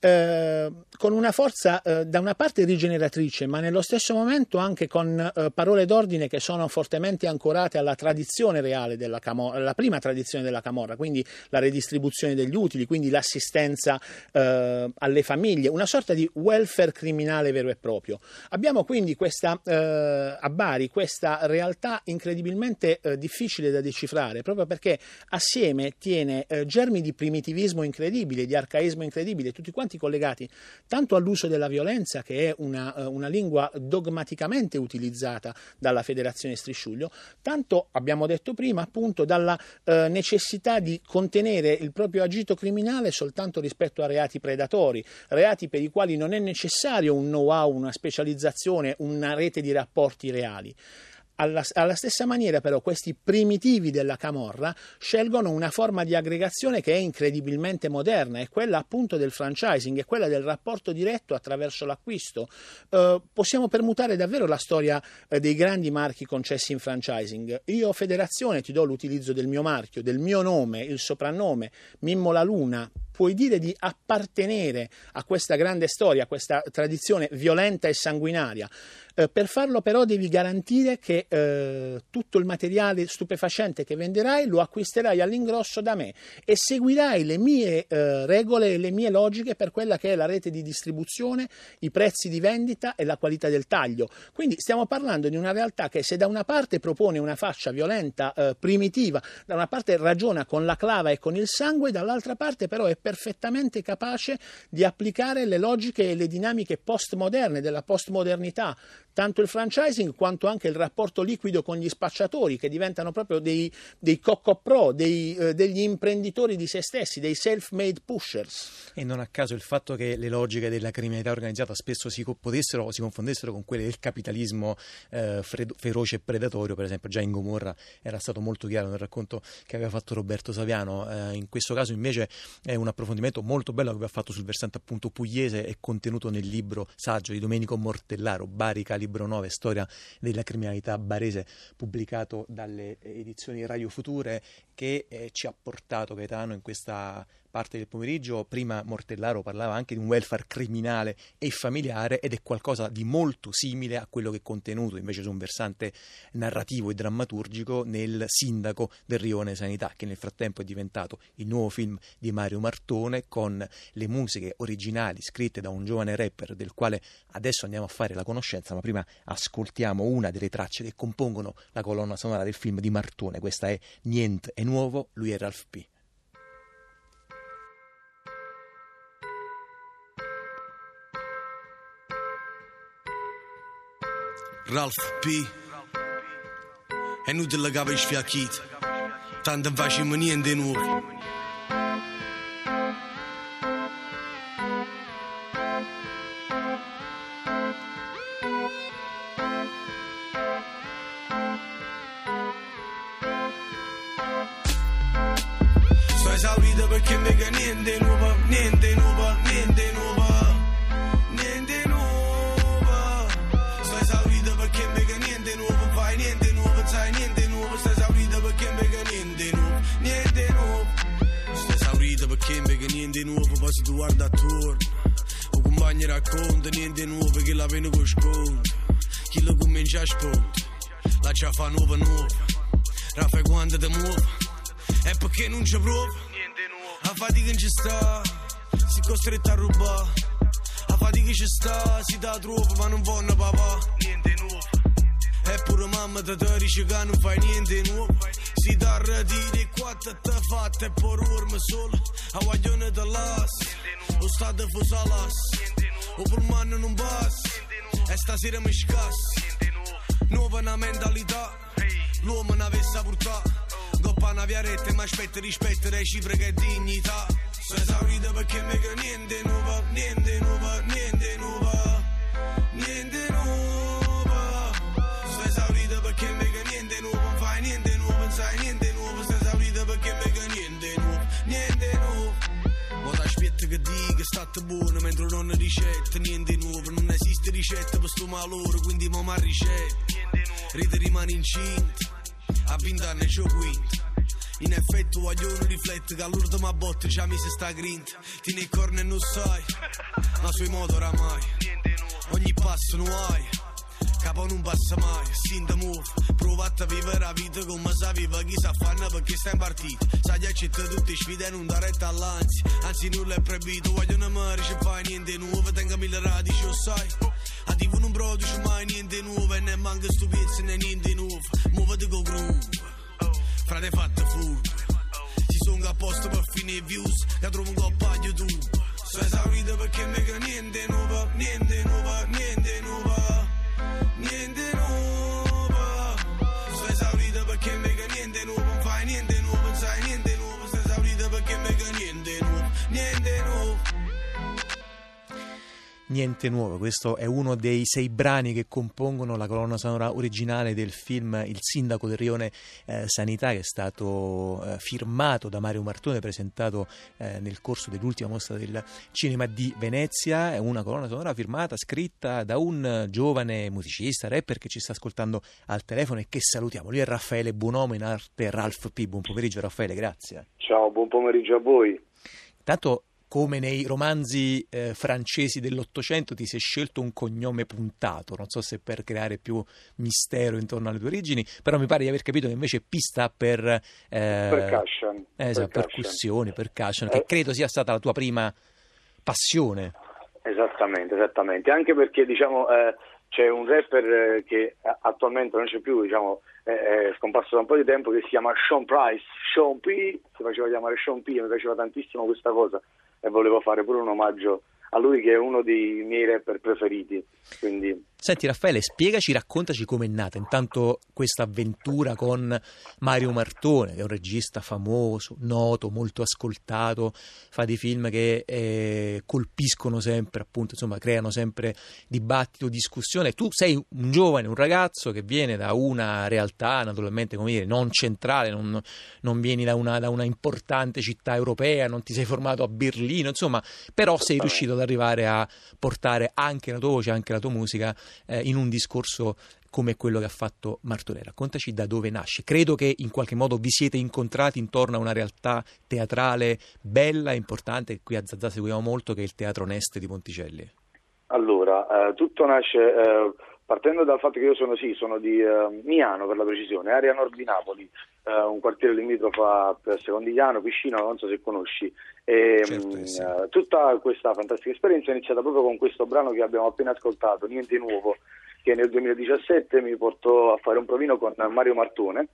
eh, con una forza eh, da una parte rigeneratrice, ma nello stesso momento anche con eh, parole d'ordine che sono fortemente ancorate alla tradizione reale della camorra, la prima tradizione della camorra, quindi la redistribuzione degli utili, quindi l'assistenza eh, alle famiglie, una sorta di welfare criminale vero e proprio. Abbiamo quindi questa, eh, a Bari questa realtà incredibilmente eh, difficile da decifrare, proprio perché assieme tiene eh, germi di primitivismo incredibile, di arcaismo incredibile, tutti quanti collegati tanto all'uso della violenza, che è una, eh, una lingua dogmaticamente utilizzata dalla Federazione Strisciuglio, tanto abbiamo detto prima appunto dalla eh, necessità di contenere il proprio agito criminale soltanto rispetto a reati predatori, reati per i quali non è necessario un know-how, una specializzazione, una rete di rapporti reali. Alla, alla, stessa maniera però questi primitivi della camorra scelgono una forma di aggregazione che è incredibilmente moderna, è quella appunto del franchising, è quella del rapporto diretto attraverso l'acquisto. Eh, possiamo permutare davvero la storia eh, dei grandi marchi concessi in franchising. Io federazione ti do l'utilizzo del mio marchio, del mio nome, il soprannome, Mimmo la Luna, puoi dire di appartenere a questa grande storia, a questa tradizione violenta e sanguinaria. Eh, per farlo però devi garantire che eh, tutto il materiale stupefacente che venderai lo acquisterai all'ingrosso da me e seguirai le mie eh, regole e le mie logiche per quella che è la rete di distribuzione, i prezzi di vendita e la qualità del taglio. Quindi stiamo parlando di una realtà che se da una parte propone una fascia violenta, eh, primitiva, da una parte ragiona con la clava e con il sangue, dall'altra parte però è perfettamente capace di applicare le logiche e le dinamiche postmoderne della postmodernità, tanto il franchising quanto anche il rapporto liquido con gli spacciatori che diventano proprio dei, dei pro, dei, eh, degli imprenditori di se stessi, dei self-made pushers. E non a caso il fatto che le logiche della criminalità organizzata spesso si potessero si confondessero con quelle del capitalismo eh, feroce e predatorio, per esempio già in Gomorra era stato molto chiaro nel racconto che aveva fatto Roberto Saviano, eh, in questo caso invece è una approfondimento molto bello che aveva fatto sul versante appunto pugliese e contenuto nel libro saggio di Domenico Mortellaro, Barica, libro 9, Storia della criminalità barese, pubblicato dalle edizioni Radio Future, che eh, ci ha portato Gaetano in questa parte del pomeriggio, prima Mortellaro parlava anche di un welfare criminale e familiare ed è qualcosa di molto simile a quello che è contenuto invece su un versante narrativo e drammaturgico nel Sindaco del Rione Sanità, che nel frattempo è diventato il nuovo film di Mario Martone con le musiche originali scritte da un giovane rapper del quale adesso andiamo a fare la conoscenza, ma prima ascoltiamo una delle tracce che compongono la colonna sonora del film di Martone. Questa è Niente è nuovo, lui è Ralph P. Ralph P. E nu te lăgava și fiachit Tantă va și mânie în denuri Sto esaurito perché mega niente nuovo, niente si tu guarda attorno O compagni racconta niente nuovo che la pena con sconto Chi lo comincia a sponte La già fa nuova nuova. Raffa quando ti muove E perché non ci prova. Niente nuovo. La fatica ci sta Si costretta a rubare La fatica ci sta Si da trova ma non vuole papà. Niente nuovo Eppure mamma ti dice che non fai niente nuovo. Si dà dire quattro te fatte e poi urma solo. A guaglione da las O stato fu salas O per mano non bas E stasera mi scass. Nuova una mentalità L'uomo ne avesse portato Coppa una viaretta ma aspetta rispetto reciproca e dignità. Sono esaurito perché mica niente nuova Niente nuova, niente nuova Niente state buono mentre non ricetta, niente nuovo, non esiste ricetta per sto malore, quindi mo ma ricetta. Ride rimane incinta, a 20 anni c'ho quinto. In effetti voglio riflette che all'ultima botte già mi si sta grinta Ti nei corni e non sai Ma sui modo oramai Ogni passo non hai Capo non passa mai, sin the move. Provate a vivere la vita come sa viva Chi sa fanno perché stai in partita Sai accetta tutte sfide e non dare all'anzi Anzi nulla è proibito Voglio una mare, ci fai niente nuovo Tenga mille radici, lo sai. A TV non produce mai niente nuovo E ne manca stupezza né niente nuovo Muovete con groove. Frate fatte furbe Si sono a posto per finire views Che trovo un compagno tu. Sono esaurito perché mega niente nuovo Niente nuovo, niente nuovo niente Niente nuovo, questo è uno dei sei brani che compongono la colonna sonora originale del film Il sindaco del Rione eh, Sanità che è stato eh, firmato da Mario Martone, presentato eh, nel corso dell'ultima mostra del cinema di Venezia, è una colonna sonora firmata, scritta da un giovane musicista, rapper che ci sta ascoltando al telefono e che salutiamo. Lui è Raffaele Buonomo in arte Ralph P. Buon pomeriggio Raffaele, grazie. Ciao, buon pomeriggio a voi. Intanto come nei romanzi eh, francesi dell'Ottocento ti sei scelto un cognome puntato, non so se per creare più mistero intorno alle tue origini, però mi pare di aver capito che invece P sta per... Eh, percussion. Esatto, percussion. percussioni, percussion, eh. che credo sia stata la tua prima passione. Esattamente, esattamente, anche perché diciamo eh, c'è un rapper eh, che attualmente non c'è più, diciamo, è scomparso da un po' di tempo, che si chiama Sean Price, Sean P, si faceva chiamare Sean P, mi piaceva tantissimo questa cosa e volevo fare pure un omaggio a lui che è uno dei miei rapper preferiti. Quindi... Senti Raffaele, spiegaci, raccontaci com'è nata intanto questa avventura con Mario Martone, che è un regista famoso, noto, molto ascoltato, fa dei film che eh, colpiscono sempre, appunto, insomma, creano sempre dibattito, discussione. Tu sei un giovane, un ragazzo che viene da una realtà, naturalmente, come dire, non centrale, non, non vieni da una, da una importante città europea, non ti sei formato a Berlino, insomma, però sei riuscito ad arrivare a portare anche la tua voce, anche la tua musica eh, in un discorso come quello che ha fatto Martone. Raccontaci da dove nasce. Credo che in qualche modo vi siete incontrati intorno a una realtà teatrale bella e importante, che qui a Zazà seguiamo molto, che è il Teatro Neste di Ponticelli. Allora, eh, tutto nasce eh, partendo dal fatto che io sono, sì, sono di eh, Miano per la precisione, area nord di Napoli, eh, un quartiere limitrofo a Secondigliano, Piscina, non so se conosci. E, certo, sì. uh, tutta questa fantastica esperienza è iniziata proprio con questo brano che abbiamo appena ascoltato, Niente Nuovo, che nel 2017 mi portò a fare un provino con Mario Martone,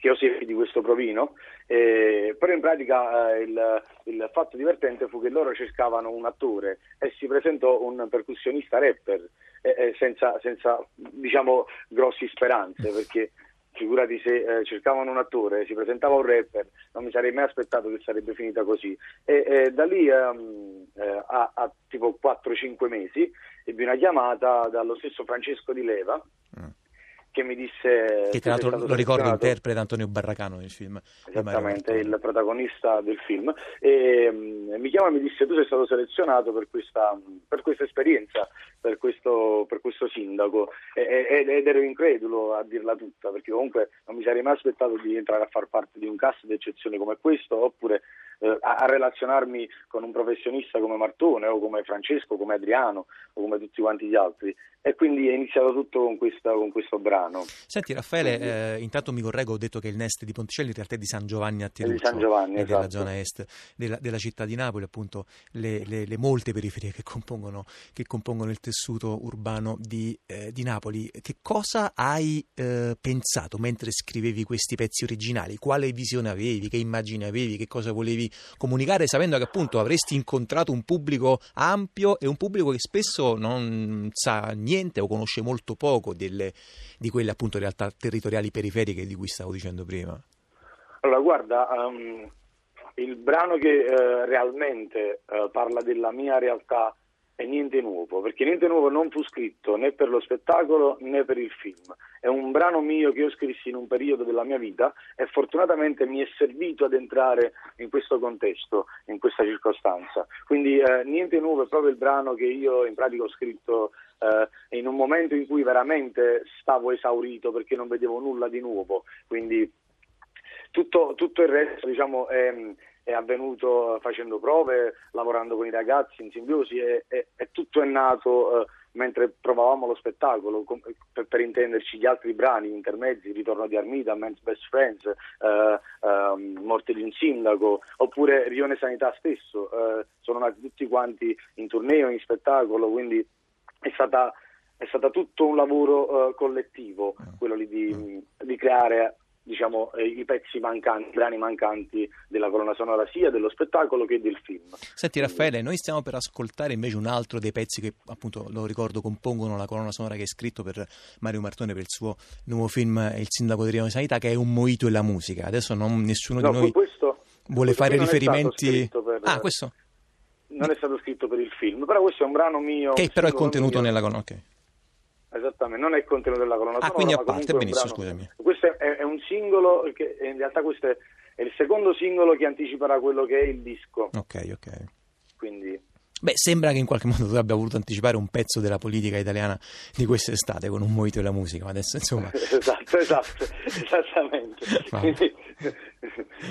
che io sia di questo provino, eh, però in pratica eh, il, il, fatto divertente fu che loro cercavano un attore e si presentò un percussionista rapper eh senza, senza diciamo grossi speranze perché figurati se eh, cercavano un attore, si presentava un rapper, non mi sarei mai aspettato che sarebbe finita così. E, e da lì um, eh, a, a, tipo 4-5 mesi ebbi una chiamata dallo stesso Francesco Di Leva. Mm che mi disse... Che tra l'altro lo ricordo interpreta Antonio Barracano nel film. Esattamente, il protagonista del film. E, um, mi chiama e mi disse tu sei stato selezionato per questa, per questa esperienza, per questo, per questo sindaco. E, ed, ed ero incredulo a dirla tutta, perché comunque non mi sarei mai aspettato di entrare a far parte di un cast d'eccezione come questo, oppure eh, a, relazionarmi con un professionista come Martone o come Francesco, come Adriano o come tutti quanti gli altri. E quindi è iniziato tutto con, questa, con questo brano. Senti Raffaele, quindi... eh, intanto mi correggo, ho detto che il Nest di Ponticelli in realtà è di San Giovanni a Teluccio, di San Giovanni, è esatto. della zona est della, della, città di Napoli, appunto le, le, le molte periferie che compongono, che compongono, il tessuto urbano di, eh, di Napoli. Che cosa hai eh, pensato mentre scrivevi questi pezzi originali? Quale visione avevi? Che immagini avevi? Che cosa volevi comunicare sapendo che appunto avresti incontrato un pubblico ampio e un pubblico che spesso non sa niente o conosce molto poco delle, di quelle appunto realtà territoriali periferiche di cui stavo dicendo prima? Allora, guarda, um, il brano che uh, realmente uh, parla della mia realtà è niente nuovo, perché niente nuovo non fu scritto né per lo spettacolo né per il film. È un brano mio che io scrissi in un periodo della mia vita e fortunatamente mi è servito ad entrare in questo contesto, in questa circostanza. Quindi eh, niente nuovo è proprio il brano che io in pratica ho scritto eh, in un momento in cui veramente stavo esaurito perché non vedevo nulla di nuovo. Quindi tutto, tutto il resto diciamo, è, è, avvenuto facendo prove, lavorando con i ragazzi in simbiosi e, e, e tutto è nato eh, mentre provavamo lo spettacolo, per, per, intenderci gli altri brani, intermezzi, Ritorno di Armida, Men's Best Friends, eh, eh, Morte di un sindaco, oppure Rione Sanità stesso, eh, sono nati tutti quanti in tourneo, in spettacolo, quindi è stata è stato tutto un lavoro uh, collettivo, quello di, di creare diciamo, eh, i pezzi mancanti, i brani mancanti della colonna sonora sia dello spettacolo che del film. Senti Raffaele, noi stiamo per ascoltare invece un altro dei pezzi che appunto lo ricordo compongono la colonna sonora che hai scritto per Mario Martone per il suo nuovo film Il sindaco di Rio Sanità che è Un Moito e la musica. Adesso non, nessuno no, di noi questo, vuole questo fare riferimenti... Per, ah, questo? Non è stato scritto per il film, però questo è un brano mio... Che però è contenuto mio. nella colonna... Okay. Esattamente, non è contenuto nella colonna sonora. Ah, quindi a parte, benissimo, scusami. Questo è, è, un singolo che in realtà questo è, è, il secondo singolo che anticiperà quello che è il disco. Ok, ok. Quindi Beh, sembra che in qualche modo tu abbia voluto anticipare un pezzo della politica italiana di quest'estate con un moito della musica, ma adesso insomma... [laughs] esatto, esatto, esattamente. [laughs] Quindi,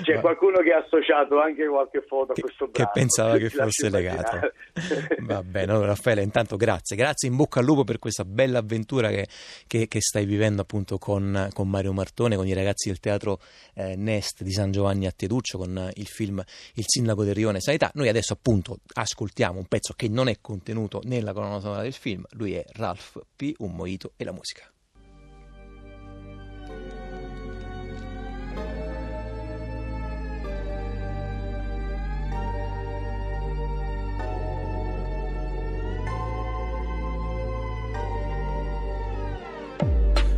c'è qualcuno che ha associato anche qualche foto a questo brano. Che pensava che [laughs] fosse legato. [laughs] Va bene, allora Raffaele, intanto grazie, grazie, in bocca al lupo per questa bella avventura che, che, che stai vivendo appunto con, con, Mario Martone, con i ragazzi del teatro eh, Nest di San Giovanni a Teduccio, con il film Il sindaco del Rione Sanità. Noi adesso appunto ascoltiamo un pezzo che non è contenuto nella colonna sonora del film, lui è Ralph P. Un Moito e la musica.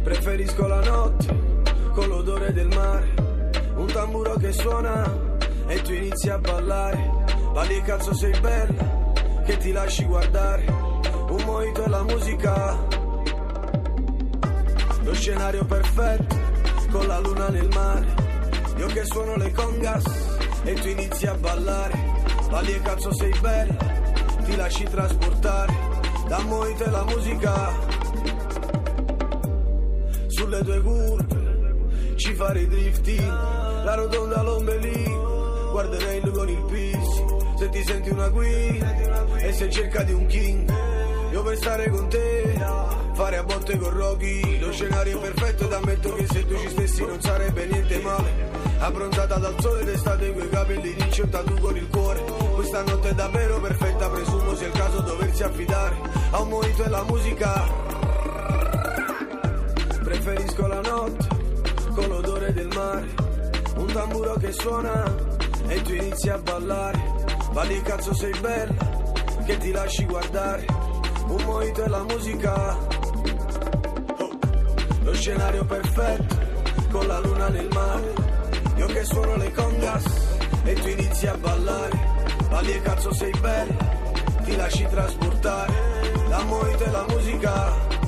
Preferisco la notte con l'odore del mare, un tamburo che suona e tu inizi a ballare. Balli cazzo sei bella, che ti lasci guardare, un mojito e la musica. Lo scenario perfetto, con la luna nel mare, io che suono le congas e tu inizi a ballare. Balli cazzo sei bella, ti lasci trasportare, da mojito e la musica sulle tue curve. Ci farei drifting la rotonda l'ombelico guarderei il con il pis se ti senti una qui e se cerca di un king io per stare con te fare a botte con Rocky. Lo scenario è perfetto ed ammetto che se tu ci stessi non sarebbe niente male. Abbronzata dal sole d'estate quei capelli ricci un tatu con il cuore. Questa notte è davvero perfetta presumo sia il caso doversi affidare a un mojito e la musica Preferisco la notte con l'odore del mare, un tamburo che suona e tu inizi a ballare. Balli cazzo sei bella, che ti lasci guardare, un mojito e la musica. Lo scenario perfetto, con la luna nel mare, io che suono le congas e tu inizi a ballare. Balli e cazzo sei bella, ti lasci trasportare, la mojito e la musica.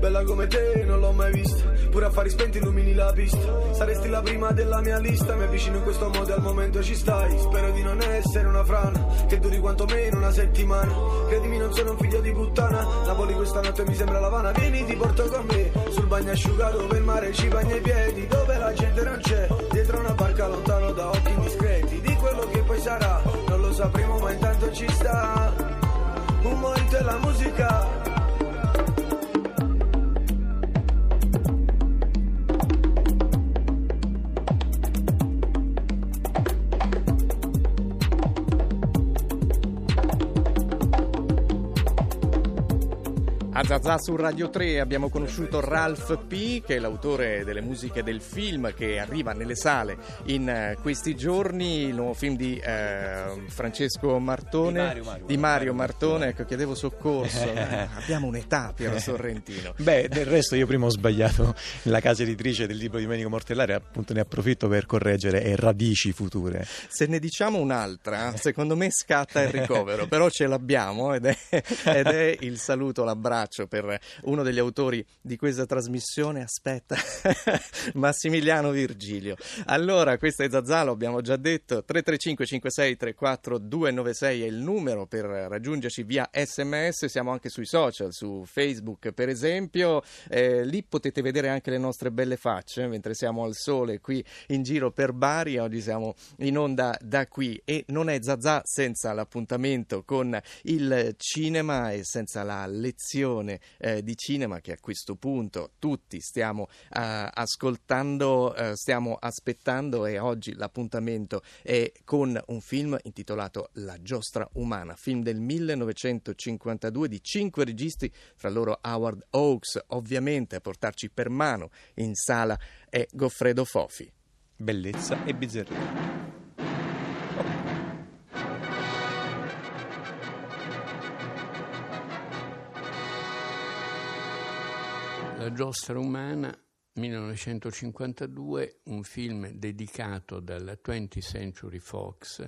Bella come te non l'ho mai vista. Pure affari spenti illumini la pista Saresti la prima della mia lista. Mi avvicino in questo modo e al momento ci stai. Spero di non essere una frana Che duri quantomeno una settimana. Credimi non sono un figlio di puttana. Napoli questa notte mi sembra lavana Vieni ti porto con me. Sul bagno asciugato il mare ci bagna i piedi. Dove la gente non c'è? Dietro una barca lontano da occhi indiscreti Di quello che poi sarà Non lo sapremo ma intanto ci sta. Un momento e la musica A Zazà su Radio 3 abbiamo conosciuto Ralph P, che è l'autore delle musiche del film che arriva nelle sale in eh, questi giorni, il nuovo film di eh, Francesco Martone, di Mario, Mario, di Mario Martone, ecco chiedevo soccorso, [laughs] abbiamo un'età Piero Sorrentino. Beh, del resto io prima ho sbagliato la casa editrice del libro di Domenico Mortellare, appunto ne approfitto per correggere, è Radici Future. Se ne diciamo un'altra, secondo me scatta il ricovero, però ce l'abbiamo ed è, ed è il saluto, l'abbraccio faccio per uno degli autori di questa trasmissione. Aspetta, [laughs] Massimiliano Virgilio. Allora, questo è Zazzalo, abbiamo già detto. 335 56 34 296 è il numero per raggiungerci via sms. Siamo anche sui social, su Facebook per esempio. Eh, lì potete vedere anche le nostre belle facce mentre siamo al sole qui in giro per Bari. Oggi siamo in onda da qui e non è Zazà senza l'appuntamento con il cinema e senza la lezione eh, di cinema che a questo punto tutti stiamo eh, ascoltando, eh, stiamo aspettando e oggi l'appuntamento è con un film intitolato La giostra umana, film del 1952 di cinque registi, fra loro Howard Hawks, ovviamente a portarci per mano in sala è Goffredo Fofi. Bellezza e bizzarria. La giostra umana 1952, un film dedicato dalla 20th Century Fox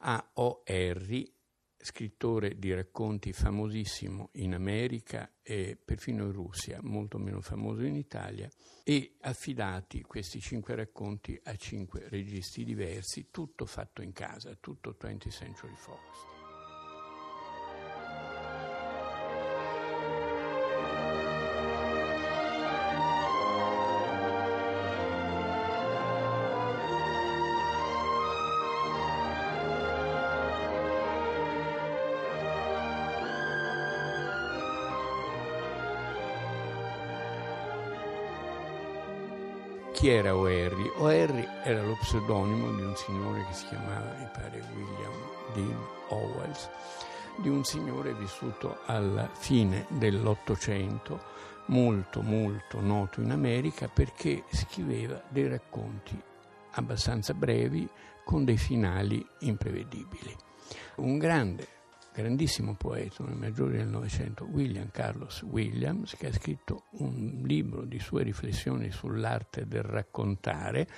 a O. Harry, scrittore di racconti famosissimo in America e perfino in Russia, molto meno famoso in Italia, e affidati questi cinque racconti a cinque registi diversi, tutto fatto in casa, tutto 20th Century Fox. Chi era O'Harry? O'Harry era lo pseudonimo di un signore che si chiamava, mi pare, William Dean Owells, di un signore vissuto alla fine dell'Ottocento, molto molto noto in America perché scriveva dei racconti abbastanza brevi con dei finali imprevedibili. Un grande grandissimo poeta, uno dei maggiori del Novecento, William Carlos Williams, che ha scritto un libro di sue riflessioni sull'arte del raccontare,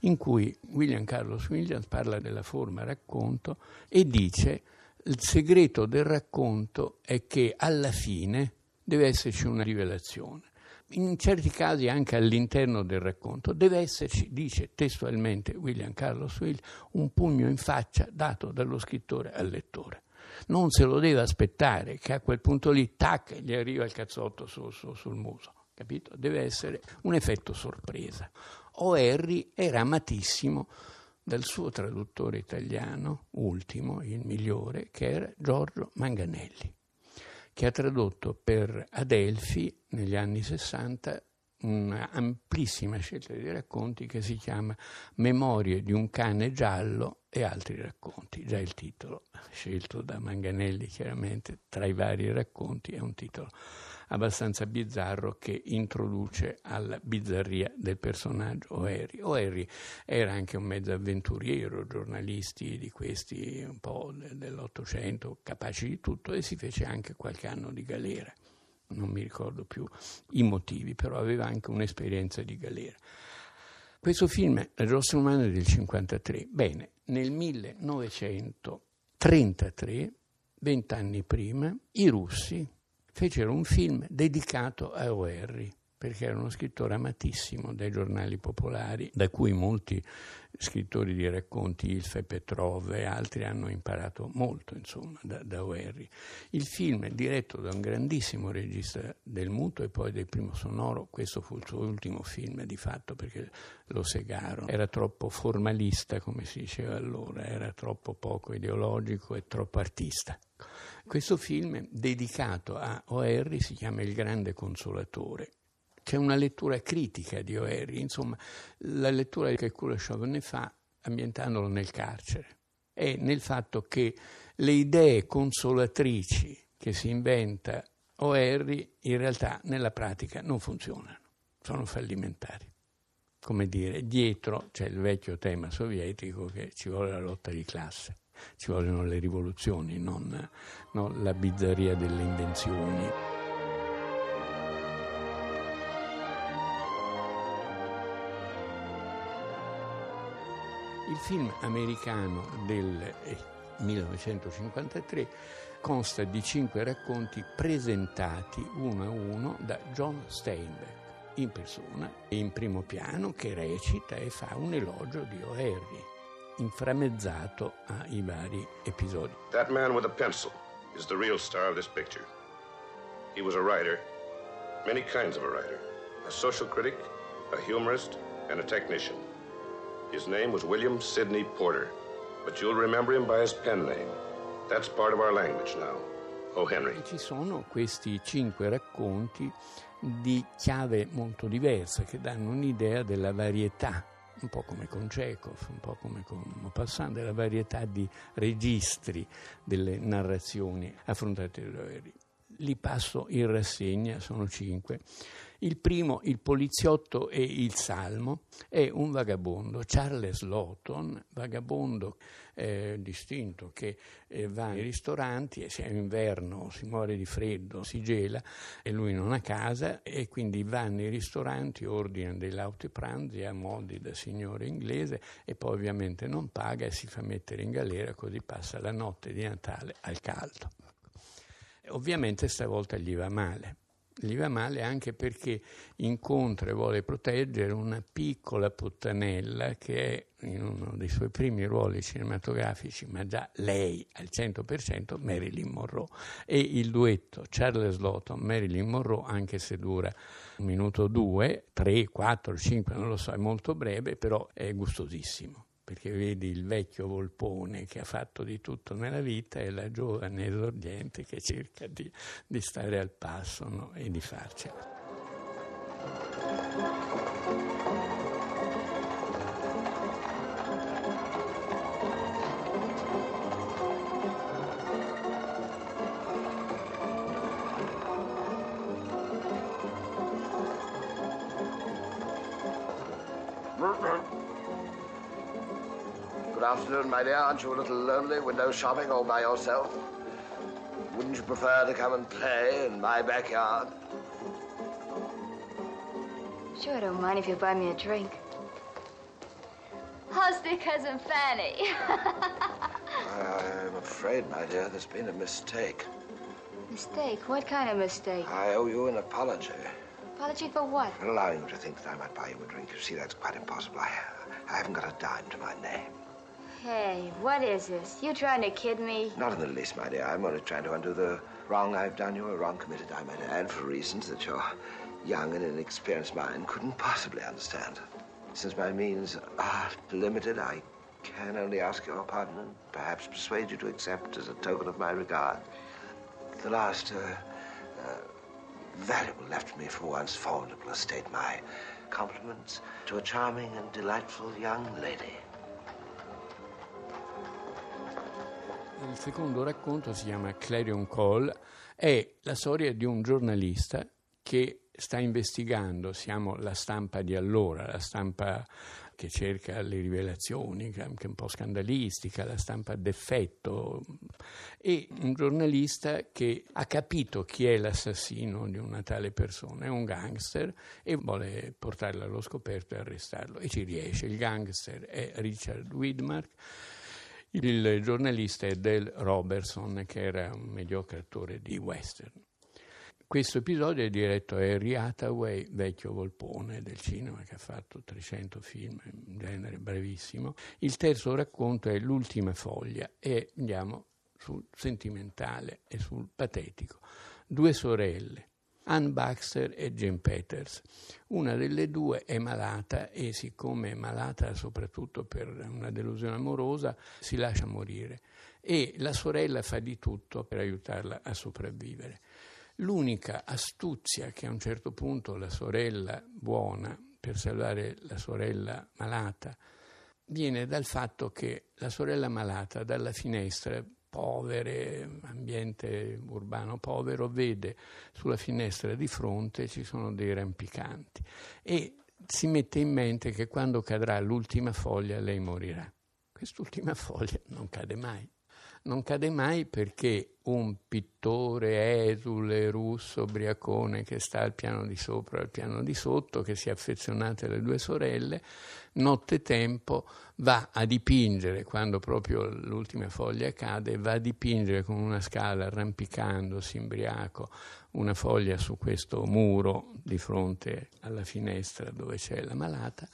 in cui William Carlos Williams parla della forma racconto e dice il segreto del racconto è che alla fine deve esserci una rivelazione. In certi casi anche all'interno del racconto deve esserci, dice testualmente William Carlos Williams, un pugno in faccia dato dallo scrittore al lettore non se lo deve aspettare che a quel punto lì, tac, gli arriva il cazzotto su, su, sul muso. Capito? Deve essere un effetto sorpresa. O Harry era amatissimo dal suo traduttore italiano, ultimo, il migliore, che era Giorgio Manganelli, che ha tradotto per Adelphi negli anni 60 un'amplissima scelta di racconti che si chiama Memorie di un cane giallo e altri racconti. Già il titolo, scelto da Manganelli chiaramente, tra i vari racconti, è un titolo abbastanza bizzarro che introduce alla bizzarria del personaggio O'Harry. O'Harry era anche un mezzo avventuriero, giornalisti di questi un po' dell'Ottocento, capaci di tutto, e si fece anche qualche anno di galera non mi ricordo più i motivi, però aveva anche un'esperienza di galera. Questo film, La giostra umana del 1953. Bene, nel 1933, vent'anni prima, i russi fecero un film dedicato a O'Harry perché era uno scrittore amatissimo dai giornali popolari, da cui molti scrittori di racconti, Ilf e Petrov e altri hanno imparato molto, insomma, da, da O'Harry. Il film è diretto da un grandissimo regista del muto e poi del primo sonoro, questo fu il suo ultimo film di fatto perché lo segarono. Era troppo formalista, come si diceva allora, era troppo poco ideologico e troppo artista. Questo film dedicato a O'Harry si chiama Il grande consolatore c'è una lettura critica di O'Harry, insomma, la lettura che Kuleshov ne fa ambientandolo nel carcere è nel fatto che le idee consolatrici che si inventa O'Harry in realtà nella pratica non funzionano, sono fallimentari. Come dire, dietro c'è il vecchio tema sovietico che ci vuole la lotta di classe, ci vogliono le rivoluzioni, non, non la bizzarria delle invenzioni. Il film americano del 1953 eh, consta di cinque racconti presentati uno a uno da John Steinbeck in persona e in primo piano che recita e fa un elogio di O'Harry, inframezzato ai vari episodi. That man with a pencil is the real star of this picture. He was a writer, many kinds of a writer, a social critic, a humorist, and a technician. His name was William Sidney Porter, but you'll remember him by his pen name. That's part of our language now. O. Henry. E ci sono questi cinque racconti di chiave molto diversa che danno un'idea della varietà un po' come con Chekhov, un po' come con Maupassant, della varietà di registri delle narrazioni affrontate da Henry. Li passo in rassegna, sono cinque. Il primo, il poliziotto e il salmo, è un vagabondo, Charles Lawton, vagabondo eh, distinto che eh, va nei ristoranti e se è inverno si muore di freddo, si gela e lui non ha casa e quindi va nei ristoranti, ordina dei lauti pranzi a modi da signore inglese e poi ovviamente non paga e si fa mettere in galera così passa la notte di Natale al caldo. Ovviamente stavolta gli va male gli va male anche perché incontra e vuole proteggere una piccola puttanella che è in uno dei suoi primi ruoli cinematografici, ma già lei al 100% Marilyn Monroe. E il duetto Charles Lawton, Marilyn Monroe, anche se dura un minuto due, tre, quattro, cinque, non lo so, è molto breve, però è gustosissimo perché vedi il vecchio volpone che ha fatto di tutto nella vita e la giovane esordiente che cerca di, di stare al passo no? e di farcela. Afternoon, my dear. Aren't you a little lonely, window shopping all by yourself? Wouldn't you prefer to come and play in my backyard? Sure, I don't mind if you buy me a drink. How's dear cousin Fanny? [laughs] I'm afraid, my dear, there's been a mistake. Mistake? What kind of mistake? I owe you an apology. Apology for what? For allowing you to think that I might buy you a drink. You see, that's quite impossible. I, I haven't got a dime to my name. Hey, what is this? You trying to kid me? Not in the least, my dear. I'm only trying to undo the wrong I've done you, a wrong committed, I might add, for reasons that your young and inexperienced mind couldn't possibly understand. Since my means are limited, I can only ask your pardon and perhaps persuade you to accept as a token of my regard the last uh, uh, valuable left me from one's formidable estate, my compliments to a charming and delightful young lady. Il secondo racconto si chiama Clarion Call, è la storia di un giornalista che sta investigando, siamo la stampa di allora, la stampa che cerca le rivelazioni, che è un po' scandalistica, la stampa d'effetto, e un giornalista che ha capito chi è l'assassino di una tale persona, è un gangster e vuole portarlo allo scoperto e arrestarlo e ci riesce. Il gangster è Richard Widmark il giornalista è Del Robertson, che era un mediocre attore di western. Questo episodio è diretto a Harry Hathaway, vecchio volpone del cinema che ha fatto 300 film, in genere bravissimo. Il terzo racconto è L'ultima foglia e andiamo sul sentimentale e sul patetico. Due sorelle, Ann Baxter e Jane Peters. Una delle due è malata e siccome è malata soprattutto per una delusione amorosa si lascia morire e la sorella fa di tutto per aiutarla a sopravvivere. L'unica astuzia che a un certo punto la sorella buona per salvare la sorella malata viene dal fatto che la sorella malata dalla finestra povere, ambiente urbano povero, vede sulla finestra di fronte ci sono dei rampicanti e si mette in mente che quando cadrà l'ultima foglia lei morirà. Quest'ultima [laughs] foglia non cade mai. Non cade mai perché un pittore esule, russo, briacone che sta al piano di sopra al piano di sotto, che si è affezionato alle due sorelle, nottetempo va a dipingere, quando proprio l'ultima foglia cade, va a dipingere con una scala arrampicandosi imbriaco una foglia su questo muro di fronte alla finestra dove c'è la malata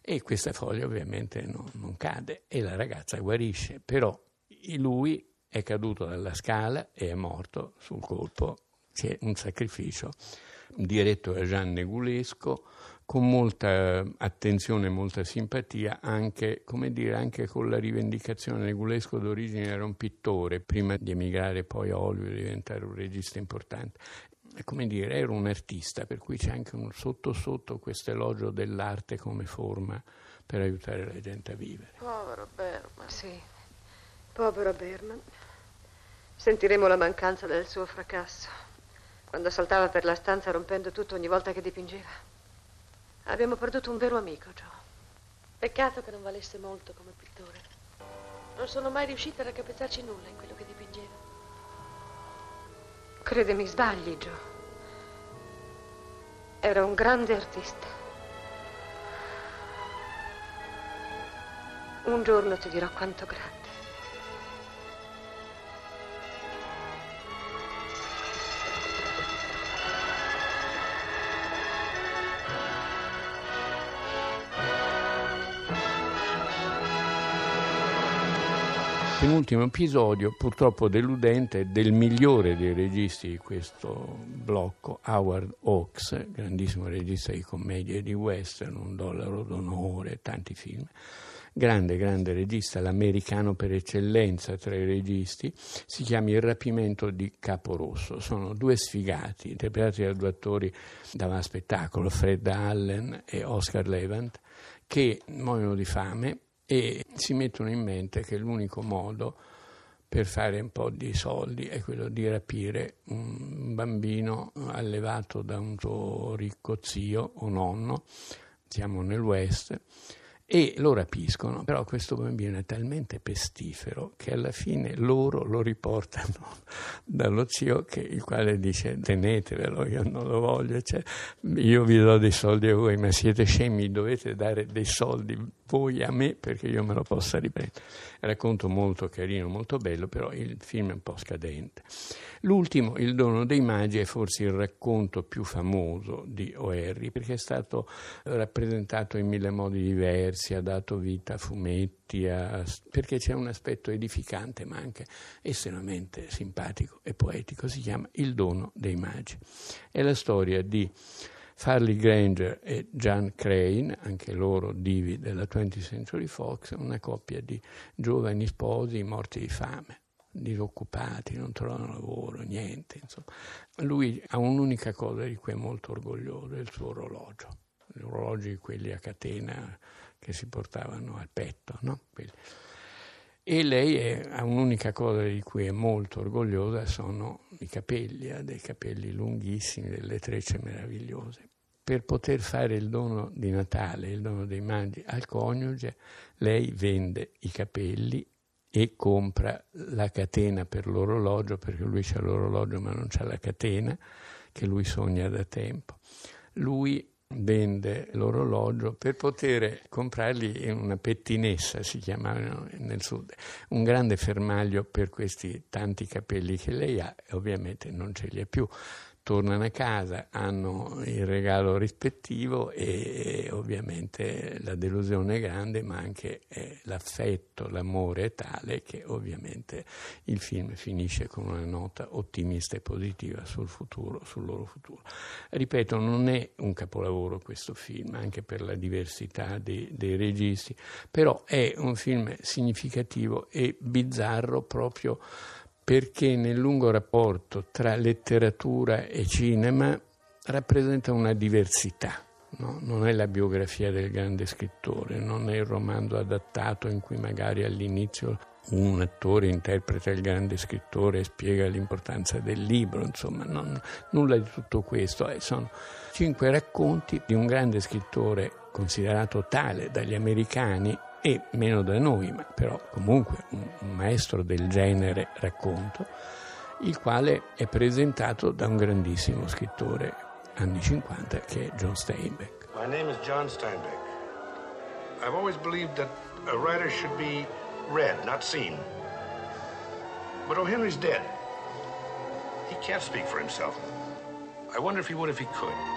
e questa foglia ovviamente no, non cade e la ragazza guarisce, però lui è caduto dalla scala e è morto sul colpo, c'è un sacrificio diretto da Jean Negulesco con molta attenzione e molta simpatia, anche, dire, anche, con la rivendicazione. Negulesco d'origine era un pittore, prima di emigrare poi a Hollywood e diventare un regista importante. Come dire, era un artista, per cui c'è anche un sotto sotto questo elogio dell'arte come forma per aiutare la gente a vivere. Povero Berman. Sì, povero Berman. Sentiremo la mancanza del suo fracasso, quando saltava per la stanza rompendo tutto ogni volta che dipingeva. Abbiamo perduto un vero amico, Joe. Peccato che non valesse molto come pittore. Non sono mai riuscita a raccapezzarci nulla in quello che dipingeva. Credemi, sbagli, Joe. Era un grande artista. Un giorno ti dirò quanto grande. Penultimo episodio, purtroppo deludente, del migliore dei registi di questo blocco, Howard Hawks, grandissimo regista di commedie di western, Un dollaro d'onore, tanti film. Grande, grande regista, l'americano per eccellenza tra i registi, si chiama Il rapimento di Caporosso. Sono due sfigati, interpretati da due attori da spettacolo, Fred Allen e Oscar Levant, che muoiono di fame e si mettono in mente che l'unico modo per fare un po' di soldi è quello di rapire un bambino allevato da un suo ricco zio o nonno, siamo nel West, e lo rapiscono, però questo bambino è talmente pestifero che alla fine loro lo riportano [laughs] dallo zio che, il quale dice tenetevelo, io non lo voglio, cioè, io vi do dei soldi a voi, ma siete scemi, dovete dare dei soldi voi a me perché io me lo possa riprendere. Racconto molto carino, molto bello, però il film è un po' scadente. L'ultimo, Il dono dei magi, è forse il racconto più famoso di O'Harry perché è stato rappresentato in mille modi diversi, ha dato vita a fumetti, a... perché c'è un aspetto edificante ma anche estremamente simpatico e poetico, si chiama Il dono dei magi. È la storia di Farley Granger e John Crane, anche loro divi della 20th Century Fox, una coppia di giovani sposi morti di fame, disoccupati, non trovano lavoro, niente. Insomma. Lui ha un'unica cosa di cui è molto orgoglioso, è il suo orologio. Gli orologi, quelli a catena che si portavano al petto, no? E lei ha un'unica cosa di cui è molto orgogliosa, sono i capelli, ha dei capelli lunghissimi, delle trecce meravigliose per poter fare il dono di Natale, il dono dei magi al coniuge, lei vende i capelli e compra la catena per l'orologio, perché lui c'ha l'orologio ma non c'ha la catena, che lui sogna da tempo. Lui vende l'orologio per poter comprargli una pettinessa, si chiamava nel sud, un grande fermaglio per questi tanti capelli che lei ha e ovviamente non ce li ha più tornano a casa, hanno il regalo rispettivo e, ovviamente la delusione è grande, ma anche eh, l'affetto, l'amore è tale che ovviamente il film finisce con una nota ottimista e positiva sul futuro, sul loro futuro. Ripeto, non è un capolavoro questo film, anche per la diversità dei, dei registi, però è un film significativo e bizzarro proprio perché nel lungo rapporto tra letteratura e cinema rappresenta una diversità. No? Non è la biografia del grande scrittore, non è il romanzo adattato in cui magari all'inizio un attore interpreta il grande scrittore e spiega l'importanza del libro, insomma, non, nulla di tutto questo. Eh, sono cinque racconti di un grande scrittore considerato tale dagli americani e meno da noi, ma però comunque un, maestro del genere racconto, il quale è presentato da un grandissimo scrittore anni 50 che è John Steinbeck. My name is John Steinbeck. I've always believed that a writer should be read, not seen. But O. Henry's dead. He can't speak for himself. I wonder if he would if he could.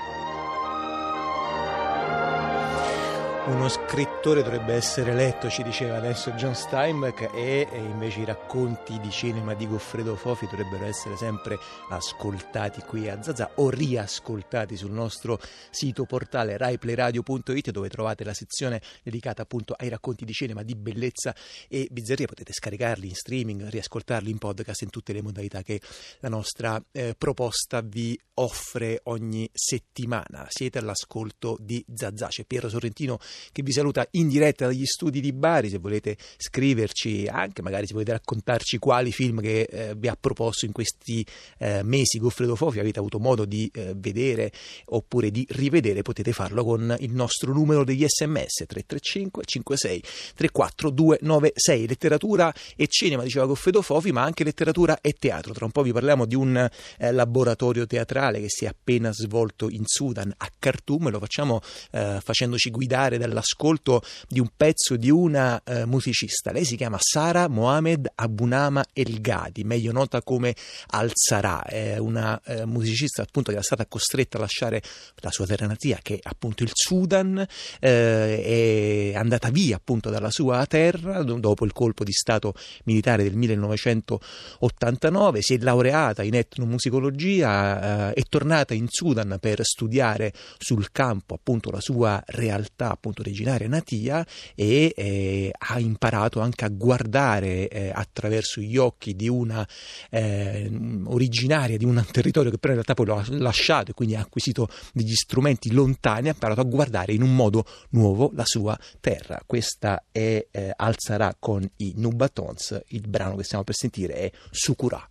Uno scrittore dovrebbe essere letto, ci diceva adesso John Steinbeck, e, invece i racconti di cinema di Goffredo Fofi dovrebbero essere sempre ascoltati qui a Zazà o riascoltati sul nostro sito portale raiplayradio.it dove trovate la sezione dedicata appunto ai racconti di cinema di bellezza e bizzarria. Potete scaricarli in streaming, riascoltarli in podcast in tutte le modalità che la nostra eh, proposta vi offre ogni settimana. Siete all'ascolto di Zazà, c'è Piero Sorrentino che vi saluta in diretta dagli studi di Bari. Se volete scriverci, anche magari se volete raccontarci quali film che eh, vi ha proposto in questi eh, mesi Goffredo Fofi avete avuto modo di eh, vedere oppure di rivedere, potete farlo con il nostro numero degli sms 335 56 34 296. Letteratura e cinema, diceva Goffredo Fofi, ma anche letteratura e teatro. Tra un po' vi parliamo di un eh, laboratorio teatrale che si è appena svolto in Sudan a Khartoum. Lo facciamo eh, facendoci guidare dall'ascolto di un pezzo di una eh, musicista. Lei si chiama Sara Mohamed Abunama El Ghadi, meglio nota come Al-Sara, è una eh, musicista appunto che era stata costretta a lasciare la sua terra natia, che è appunto il Sudan, eh, è andata via appunto dalla sua terra dopo il colpo di stato militare del 1989, si è laureata in etnomusicologia, eh, è tornata in Sudan per studiare sul campo appunto la sua realtà appunto originaria natia e eh, ha imparato anche a guardare eh, attraverso gli occhi di una eh, originaria di un [laughs] territorio che però in realtà poi lo ha lasciato e quindi ha acquisito degli strumenti lontani, ha imparato a guardare in un modo nuovo la sua terra. Questa è eh, Alzarà con i Nubatons, il brano che stiamo per sentire è Sukura.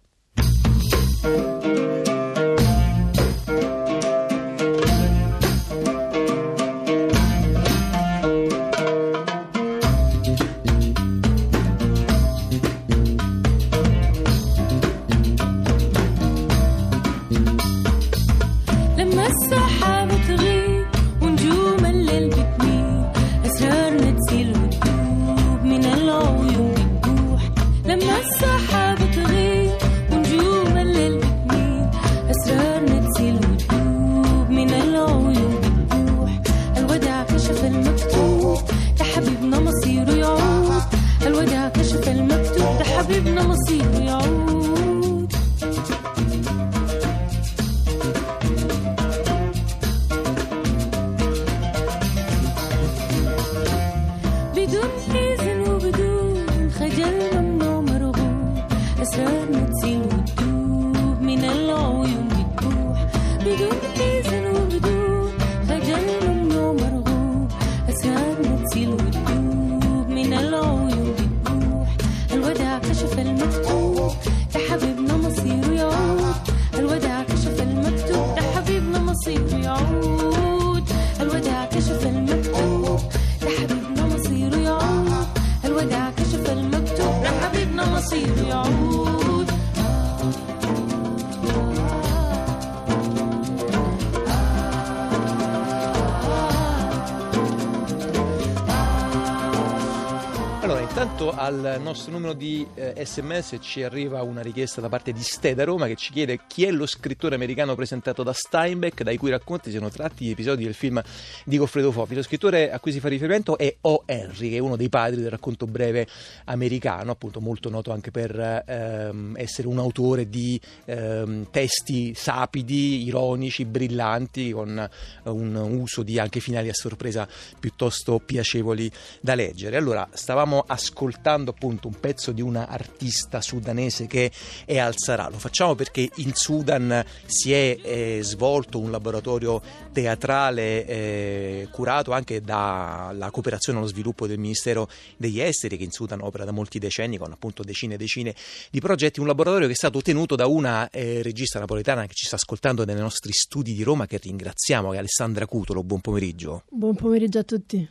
Intanto al nostro numero di eh, sms ci arriva una richiesta da parte di Ste da Roma che ci chiede chi è lo scrittore americano presentato da Steinbeck dai cui racconti siano tratti gli episodi del film di Goffredo Fofi. Lo scrittore a cui si fa riferimento è O. Henry, che è uno dei padri del racconto breve americano, appunto molto noto anche per ehm, essere un autore di ehm, testi sapidi, ironici, brillanti, con un uso di anche finali a sorpresa piuttosto piacevoli da leggere. Allora, stavamo ascoltando ascoltando appunto un pezzo di una artista sudanese che è al Sarà. Lo facciamo perché in Sudan si è eh, svolto un laboratorio teatrale eh, curato anche dalla cooperazione allo sviluppo del Ministero degli Esteri che in Sudan opera da molti decenni con appunto decine e decine di progetti, un laboratorio che è stato tenuto da una eh, regista napoletana che ci sta ascoltando nei nostri studi di Roma che ringraziamo, che è Alessandra Cutolo. Buon pomeriggio. Buon pomeriggio a tutti.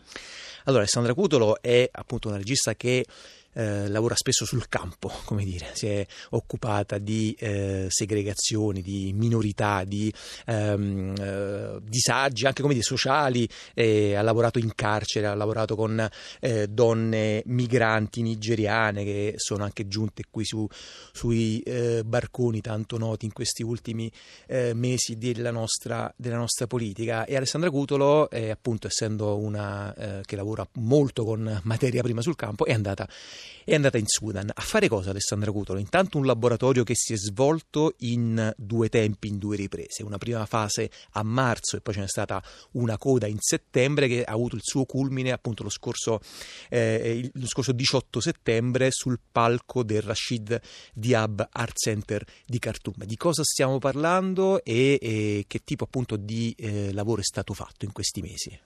Allora, Alessandra Cutolo è appunto una regista che eh, lavora spesso sul campo, [laughs] come dire, si è occupata di eh, segregazioni, di minorità, di ehm, eh, disagi anche come dire, sociali, ha lavorato in carcere, ha lavorato con eh, donne migranti nigeriane che sono anche giunte qui su, sui eh, barconi tanto noti in questi ultimi mesi della nostra, della nostra, politica. E Alessandra Cutolo, appunto essendo una che lavora molto con materia prima sul campo, è andata è andata in Sudan. A fare cosa Alessandra Cutolo? Intanto un laboratorio che si è svolto in due tempi, in due riprese. Una prima fase a marzo e poi ce n'è stata una coda in settembre che ha avuto il suo culmine appunto lo scorso, eh, lo scorso 18 settembre sul palco del Rashid Diab Art Center di Khartoum. Di cosa stiamo parlando e, e che tipo appunto di eh, lavoro è stato fatto in questi mesi?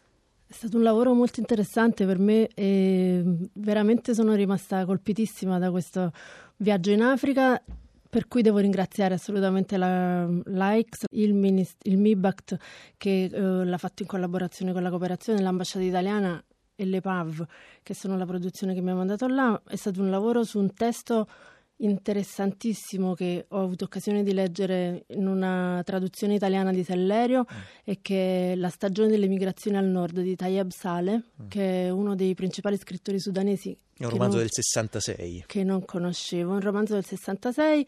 È stato un lavoro molto interessante per me e veramente sono rimasta colpitissima da questo viaggio in Africa per cui devo ringraziare assolutamente la l'AICS, il, Minist- il MIBACT che eh, l'ha fatto in collaborazione con la cooperazione, l'ambasciata italiana e le PAV che sono la produzione che mi ha mandato là. È stato un lavoro su un testo interessantissimo che ho avuto occasione di leggere in una traduzione italiana di Sellerio mm. e che è La stagione delle migrazioni al nord di Tayeb Saleh, mm. che è uno dei principali scrittori sudanesi. È un romanzo non, del 66. Che non conoscevo, un romanzo del 66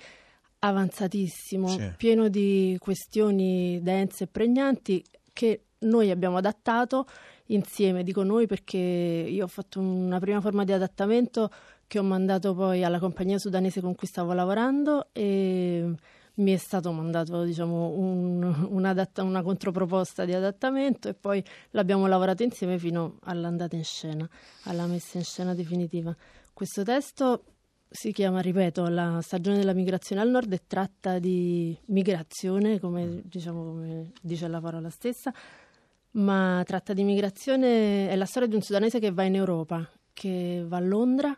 avanzatissimo, sì. pieno di questioni dense e pregnanti che noi abbiamo adattato insieme, dico noi perché io ho fatto una prima forma di adattamento che ho mandato poi alla compagnia sudanese con cui stavo lavorando e mi è stato mandato diciamo, un, un adatta- una controproposta di adattamento e poi l'abbiamo lavorato insieme fino all'andata in scena, alla messa in scena definitiva. Questo testo si chiama, ripeto, La stagione della migrazione al nord e tratta di migrazione, come, diciamo, come dice la parola stessa, ma tratta di migrazione, è la storia di un sudanese che va in Europa, che va a Londra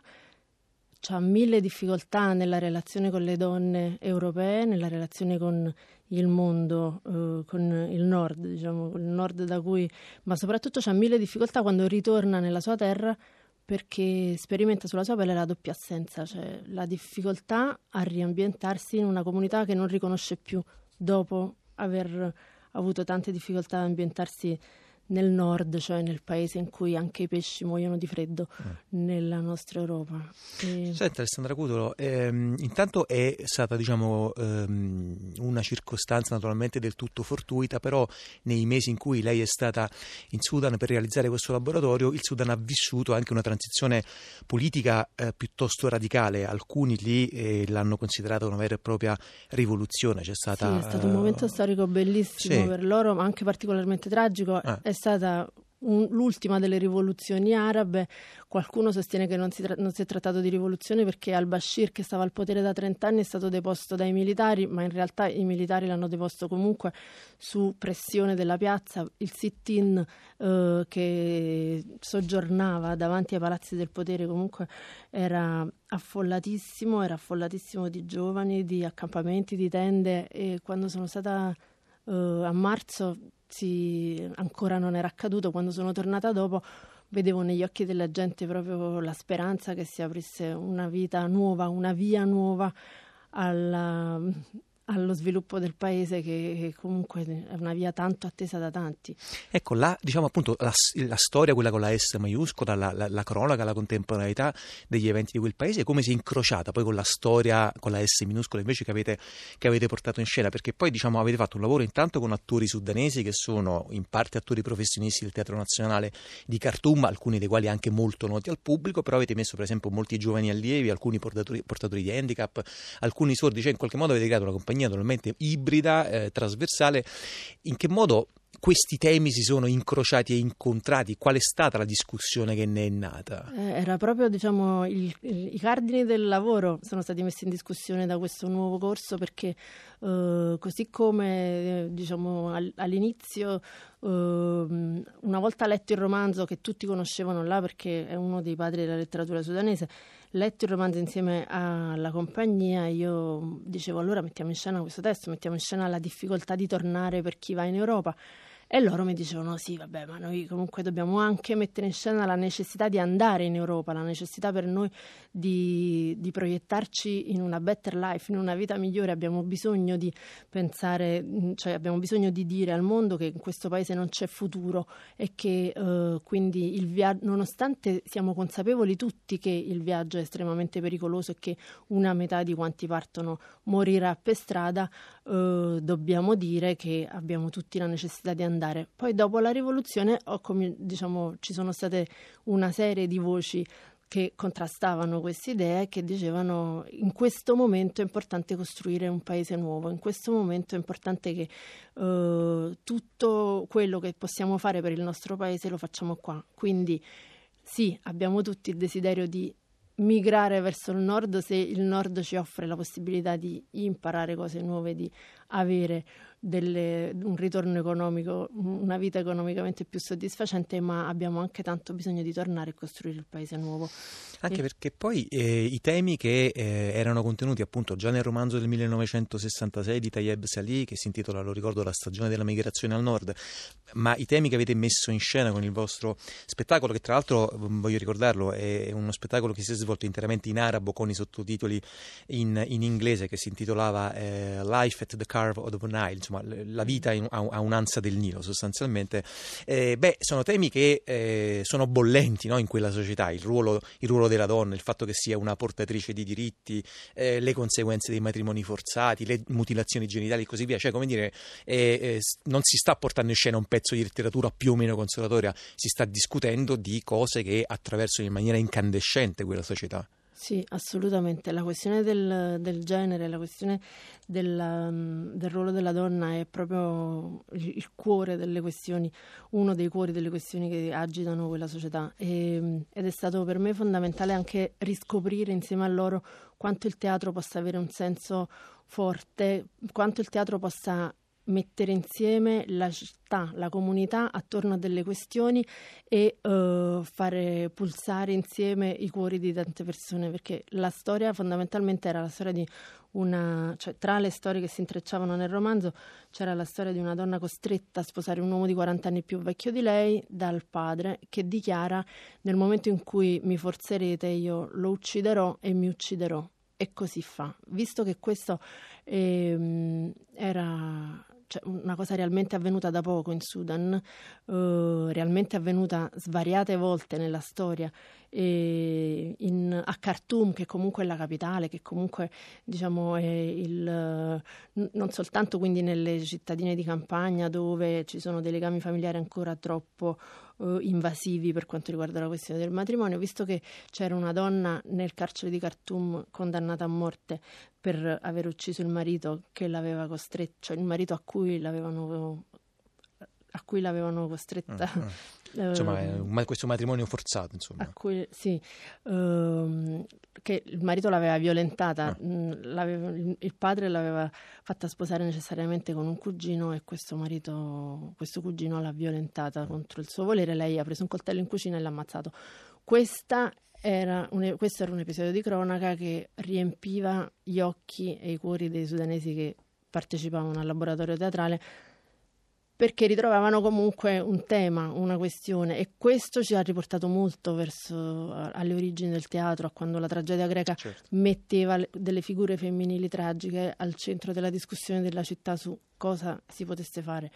ha mille difficoltà nella relazione con le donne europee, nella relazione con il mondo, eh, con il nord, diciamo, il nord da cui, ma soprattutto ha mille difficoltà quando ritorna nella sua terra perché sperimenta sulla sua pelle la doppia assenza, cioè la difficoltà a riambientarsi in una comunità che non riconosce più dopo aver avuto tante difficoltà ad ambientarsi nel nord, cioè nel paese in cui anche i pesci muoiono di freddo, mm. nella nostra Europa. E... Senta Alessandra Cutolo, ehm, intanto è stata diciamo, ehm, una circostanza naturalmente del tutto fortuita, però nei mesi in cui lei è stata in Sudan per realizzare questo laboratorio, il Sudan ha vissuto anche una transizione politica eh, piuttosto radicale, alcuni lì eh, l'hanno considerata una vera e propria rivoluzione. C'è stata, sì, è stato un momento storico bellissimo sì. per loro, ma anche particolarmente tragico. Ah. È stata un, l'ultima delle rivoluzioni arabe. Qualcuno sostiene che non si, tra- non si, è trattato di rivoluzione perché al-Bashir, che stava al potere da 30 anni, è stato deposto dai militari, ma in realtà i militari l'hanno deposto comunque su pressione della piazza. Il sit-in eh, che soggiornava davanti ai palazzi del potere comunque era affollatissimo, era affollatissimo di giovani, di accampamenti, di tende e quando sono stata eh, a marzo si, ancora non era accaduto, quando sono tornata dopo vedevo negli occhi della gente proprio la speranza che si aprisse una vita nuova, una via nuova alla, allo sviluppo del paese che, che, comunque è una via tanto attesa da tanti. Ecco, la, diciamo appunto la, la storia, quella con la S maiuscola, la, la, la, cronaca, la contemporaneità degli eventi di quel paese, come si è incrociata poi con la storia con la S minuscola invece che avete, che avete portato in scena? Perché poi diciamo avete fatto un lavoro intanto con attori sudanesi che sono in parte attori professionisti del Teatro Nazionale di Khartoum, alcuni dei quali anche molto noti al pubblico, però avete messo per esempio molti giovani allievi, alcuni portatori, portatori di handicap, alcuni sordi, cioè in qualche modo avete creato una compagnia compagnia naturalmente ibrida, eh, trasversale, in che modo questi temi si sono incrociati e incontrati? Qual è stata la discussione che ne è nata? Eh, era proprio, diciamo, il, il, i cardini del lavoro sono stati messi in discussione da questo nuovo corso perché eh, così come, eh, diciamo, all, all'inizio, eh, una volta letto il romanzo che tutti conoscevano là perché è uno dei padri della letteratura sudanese, letto il romanzo insieme alla compagnia, io dicevo allora mettiamo in scena questo testo, mettiamo in scena la difficoltà di tornare per chi va in Europa E loro mi dicevano: sì, vabbè, ma noi comunque dobbiamo anche mettere in scena la necessità di andare in Europa, la necessità per noi di, di proiettarci in una better life, in una vita migliore. Abbiamo bisogno di pensare, cioè abbiamo bisogno di dire al mondo che in questo paese non c'è futuro e che eh, quindi il viaggio, nonostante siamo consapevoli tutti che il viaggio è estremamente pericoloso e che una metà di quanti partono morirà per strada, eh, dobbiamo dire che abbiamo tutti la necessità di andare. Poi dopo la rivoluzione come, diciamo, ci sono state una serie di voci che contrastavano queste idee e che dicevano in questo momento è importante costruire un paese nuovo, in questo momento è importante che eh, tutto quello che possiamo fare per il nostro paese lo facciamo qua. Quindi sì, abbiamo tutti il desiderio di migrare verso il nord se il nord ci offre la possibilità di imparare cose nuove, di avere delle, un ritorno economico, una vita economicamente più soddisfacente, ma abbiamo anche tanto bisogno di tornare e costruire il paese nuovo. Anche e... perché poi eh, i temi che eh, erano contenuti appunto già nel romanzo del 1966 di Tayeb Salih, che si intitola, lo ricordo, La stagione della migrazione al nord, ma i temi che avete messo in scena con il vostro spettacolo, che tra l'altro, voglio ricordarlo, è uno spettacolo che si è svolto interamente in arabo con i sottotitoli in, in inglese, che si intitolava eh, Life at the Curve of the Nile, insomma, la vita in, a, a, un'ansa del Nilo sostanzialmente, eh, beh, sono temi che eh, sono bollenti no, in quella società, il ruolo, il ruolo, della donna, il fatto che sia una portatrice di diritti, eh, le conseguenze dei matrimoni forzati, le mutilazioni genitali e così via, cioè come dire, eh, eh, non si sta portando in scena un pezzo di letteratura più o meno consolatoria, si sta discutendo di cose che attraversano in maniera incandescente quella società. Sì, assolutamente. La questione del, del genere, la questione della, del ruolo della donna è proprio il, cuore delle questioni, uno dei cuori delle questioni che agitano quella società. E, ed è stato per me fondamentale anche riscoprire insieme a loro quanto il teatro possa avere un senso forte, quanto il teatro possa mettere insieme la città, la comunità attorno a delle questioni e uh, fare pulsare insieme i cuori di tante persone, perché la storia fondamentalmente era la storia di una, cioè tra le storie che si intrecciavano nel romanzo c'era la storia di una donna costretta a sposare un uomo di 40 anni più vecchio di lei dal padre che dichiara nel momento in cui mi forzerete io lo ucciderò e mi ucciderò e così fa. Visto che questo ehm, era cioè una cosa realmente avvenuta da poco in Sudan, uh, realmente avvenuta svariate volte nella storia, in, a Khartoum, che comunque è la capitale, che comunque diciamo, è il, non soltanto quindi nelle cittadine di campagna dove ci sono dei legami familiari ancora troppo uh, invasivi per quanto riguarda la questione del matrimonio, visto che c'era una donna nel carcere di Khartoum condannata a morte per aver ucciso il marito che l'aveva costretto, cioè il marito a cui l'avevano a cui l'avevano costretta. Uh, uh. insomma, un, questo matrimonio forzato, insomma. A cui, sì, uh, che il marito l'aveva violentata, uh. l'aveva, il padre l'aveva fatta sposare necessariamente con un cugino e questo marito, questo cugino l'ha violentata contro il suo volere, lei ha preso un coltello in cucina e l'ha ammazzato. Questa era un, questo era un episodio di cronaca che riempiva gli occhi e i cuori dei sudanesi che partecipavano al laboratorio teatrale perché ritrovavano comunque un tema, una questione e questo ci ha riportato molto verso alle origini del teatro, a quando la tragedia greca certo. metteva delle figure femminili tragiche al centro della discussione della città su cosa si potesse fare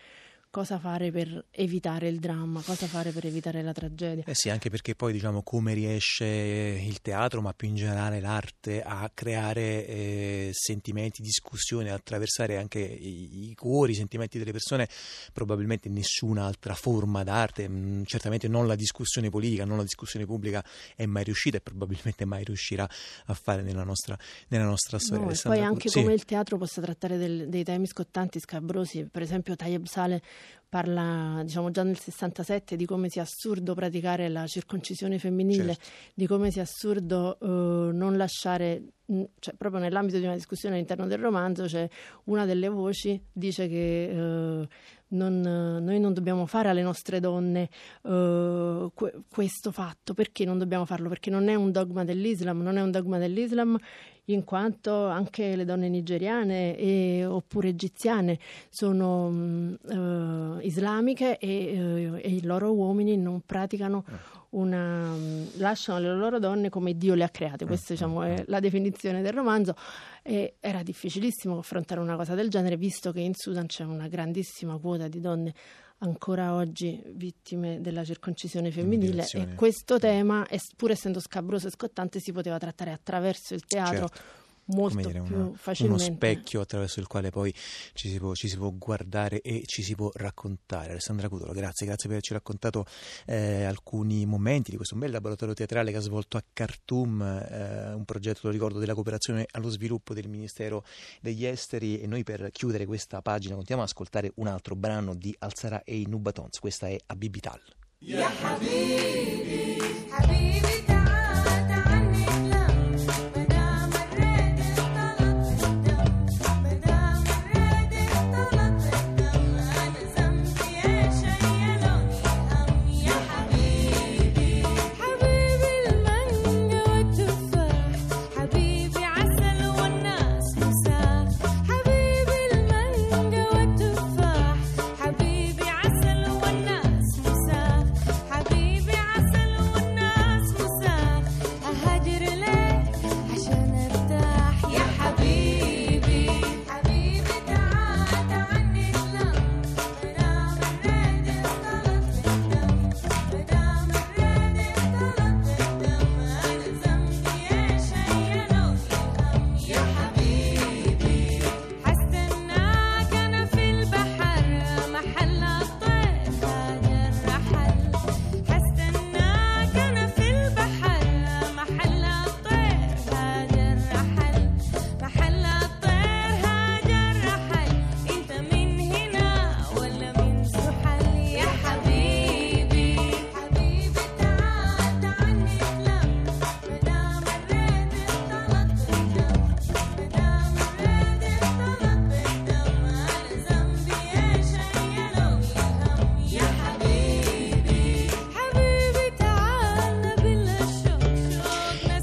cosa fare per evitare il dramma, cosa fare per evitare la tragedia. Eh sì, anche perché poi diciamo come riesce il teatro, ma più in generale l'arte, a creare eh, sentimenti, discussioni, attraversare anche i, i, cuori, i sentimenti delle persone, probabilmente nessuna altra forma d'arte, mh, mm, certamente non la discussione politica, non la discussione pubblica è mai riuscita e probabilmente mai riuscirà a fare nella nostra, nella nostra storia. No, e poi anche sì. come il teatro possa trattare del, dei temi scottanti, scabrosi, per esempio Tayeb Saleh parla diciamo già nel 67 di come sia assurdo praticare la circoncisione femminile, certo. di come sia assurdo uh, non lasciare cioè, proprio nell'ambito di una discussione all'interno del romanzo c'è una delle voci dice che uh, non, noi non dobbiamo fare alle nostre donne uh, que- questo fatto perché non dobbiamo farlo perché non è un dogma dell'Islam non è un dogma dell'Islam in quanto anche le donne nigeriane e, oppure egiziane sono uh, islamiche e, eh, e, i loro uomini non praticano una, lasciano le loro donne come Dio le ha create. Questa diciamo, è la definizione del romanzo. E era difficilissimo affrontare una cosa del genere, visto che in Sudan c'è una grandissima quota di donne ancora oggi vittime della circoncisione femminile e questo tema, pur essendo scabroso e scottante, si poteva trattare attraverso il teatro. Certo molto dire, più una, facilmente. Uno specchio attraverso il quale poi ci si, può, ci si, può, guardare e ci si può raccontare. Alessandra Cutolo, grazie, grazie per averci raccontato eh, alcuni momenti di questo bel laboratorio teatrale che ha svolto a Khartoum, eh, un progetto, lo ricordo, della cooperazione allo sviluppo del Ministero degli Esteri e noi per chiudere questa pagina continuiamo ad ascoltare un altro brano di Alzara e i Nubatons, questa è Abibital. Ya habibi, habibi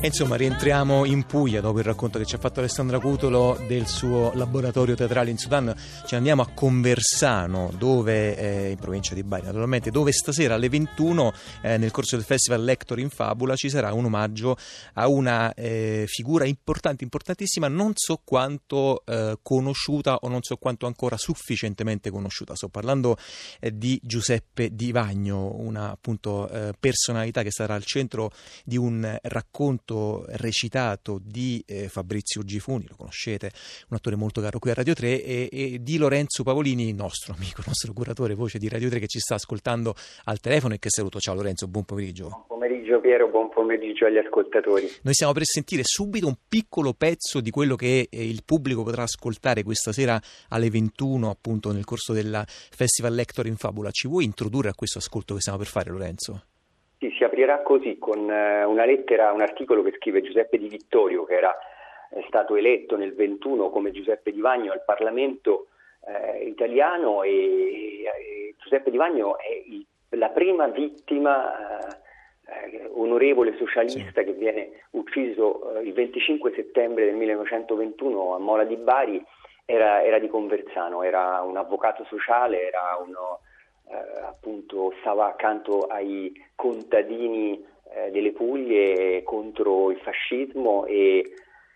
E insomma rientriamo in Puglia dopo il racconto che ci ha fatto Alessandra Cutolo del suo laboratorio teatrale in Sudan. Ci andiamo a Conversano, dove, eh, in provincia di Bari naturalmente, dove stasera alle 21 eh, nel corso del festival Lector in Fabula ci sarà un omaggio a una eh, figura importante, importantissima, non so quanto eh, conosciuta o non so quanto ancora sufficientemente conosciuta. Sto parlando eh, di Giuseppe Di Vagno, una appunto eh, personalità che sarà al centro di un racconto racconto recitato di eh, Fabrizio Gifuni, lo conoscete, un attore molto caro qui a Radio 3, e, e, di Lorenzo Pavolini, nostro amico, [laughs] nostro curatore, voce di Radio 3 che ci sta ascoltando al telefono e che saluto. Ciao Lorenzo, buon pomeriggio. Buon pomeriggio Piero, buon pomeriggio agli ascoltatori. Noi stiamo per sentire subito un piccolo pezzo di quello che eh, il pubblico potrà ascoltare questa sera alle 21 appunto nel corso del Festival Lector in Fabula. Ci vuoi introdurre a questo ascolto che stiamo per fare Lorenzo? Sì, si aprirà così con eh, una lettera, un articolo che scrive Giuseppe Di Vittorio, che era stato eletto nel 21 come Giuseppe Di Vagno al Parlamento eh, italiano e, e, Giuseppe Di Vagno è il, la prima vittima eh, eh onorevole socialista che viene ucciso eh, il 25 settembre del 1921 a Mola di Bari, era, era di Conversano, era un avvocato sociale, era uno appunto stava accanto ai contadini eh, delle Puglie contro il fascismo e,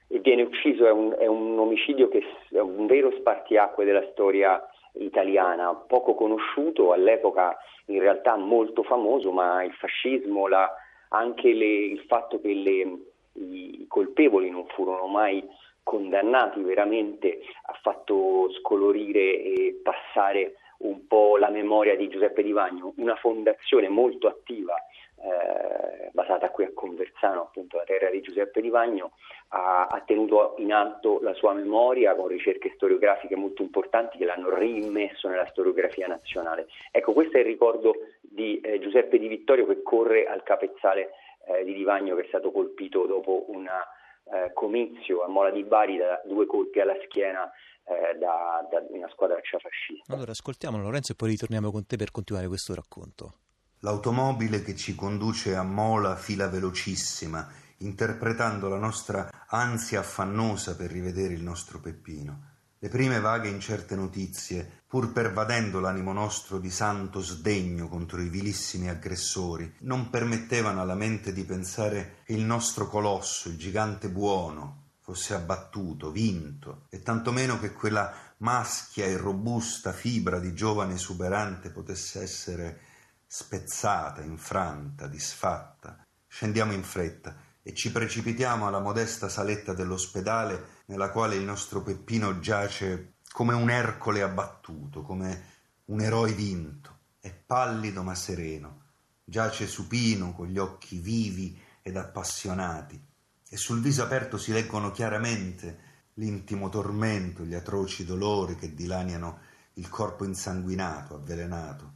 e viene ucciso, è un, è un, omicidio che è un vero spartiacque della storia italiana, poco conosciuto, all'epoca in realtà molto famoso, ma il fascismo, la, anche le, il fatto che le, i colpevoli non furono mai condannati veramente ha fatto scolorire e passare un po' la memoria di Giuseppe Di Vagno, una fondazione molto attiva eh, basata qui a Conversano, appunto la terra di Giuseppe Di Vagno, ha, ha, tenuto in alto la sua memoria con ricerche storiografiche molto importanti che l'hanno rimesso nella storiografia nazionale. Ecco, questo è il ricordo di eh, Giuseppe Di Vittorio che corre al capezzale eh, di Di Vagno che è stato colpito dopo un eh, comizio a Mola di Bari da due colpi alla schiena eh, da, da, una squadraccia fascista. Allora ascoltiamo Lorenzo e poi ritorniamo con te per continuare questo racconto. L'automobile che ci conduce a Mola fila velocissima, interpretando la nostra ansia affannosa per rivedere il nostro Peppino. Le prime vaghe incerte notizie, pur pervadendo l'animo nostro di santo sdegno contro i vilissimi aggressori, non permettevano alla mente di pensare che il nostro colosso, il gigante buono, fosse abbattuto, vinto, e tantomeno che quella maschia e robusta fibra di giovane esuberante potesse essere spezzata, infranta, disfatta. Scendiamo in fretta e ci precipitiamo alla modesta saletta dell'ospedale nella quale il nostro Peppino giace come un Ercole abbattuto, come un eroe vinto. È pallido ma sereno, giace supino con gli occhi vivi ed appassionati e sul viso aperto si leggono chiaramente l'intimo tormento, gli atroci dolori che dilaniano il corpo insanguinato, avvelenato,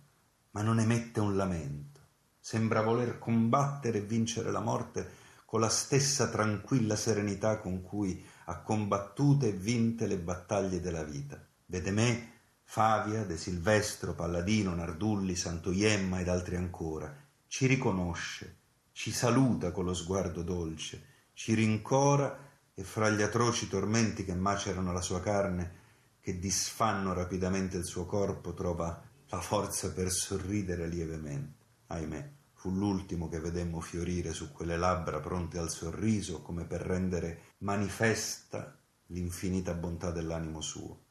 ma non emette un lamento. Sembra voler combattere e vincere la morte con la stessa tranquilla serenità con cui ha combattute e vinte le battaglie della vita. Vede me, Favia, De Silvestro, Palladino, Nardulli, Santo Iemma ed altri ancora. Ci riconosce, ci saluta con lo sguardo dolce, ci rincora e fra gli atroci tormenti che macerano la sua carne, che disfanno rapidamente il suo corpo, trova la forza per sorridere lievemente. Ahimè, fu l'ultimo che vedemmo fiorire su quelle labbra pronte al sorriso, come per rendere manifesta l'infinita bontà dell'animo suo.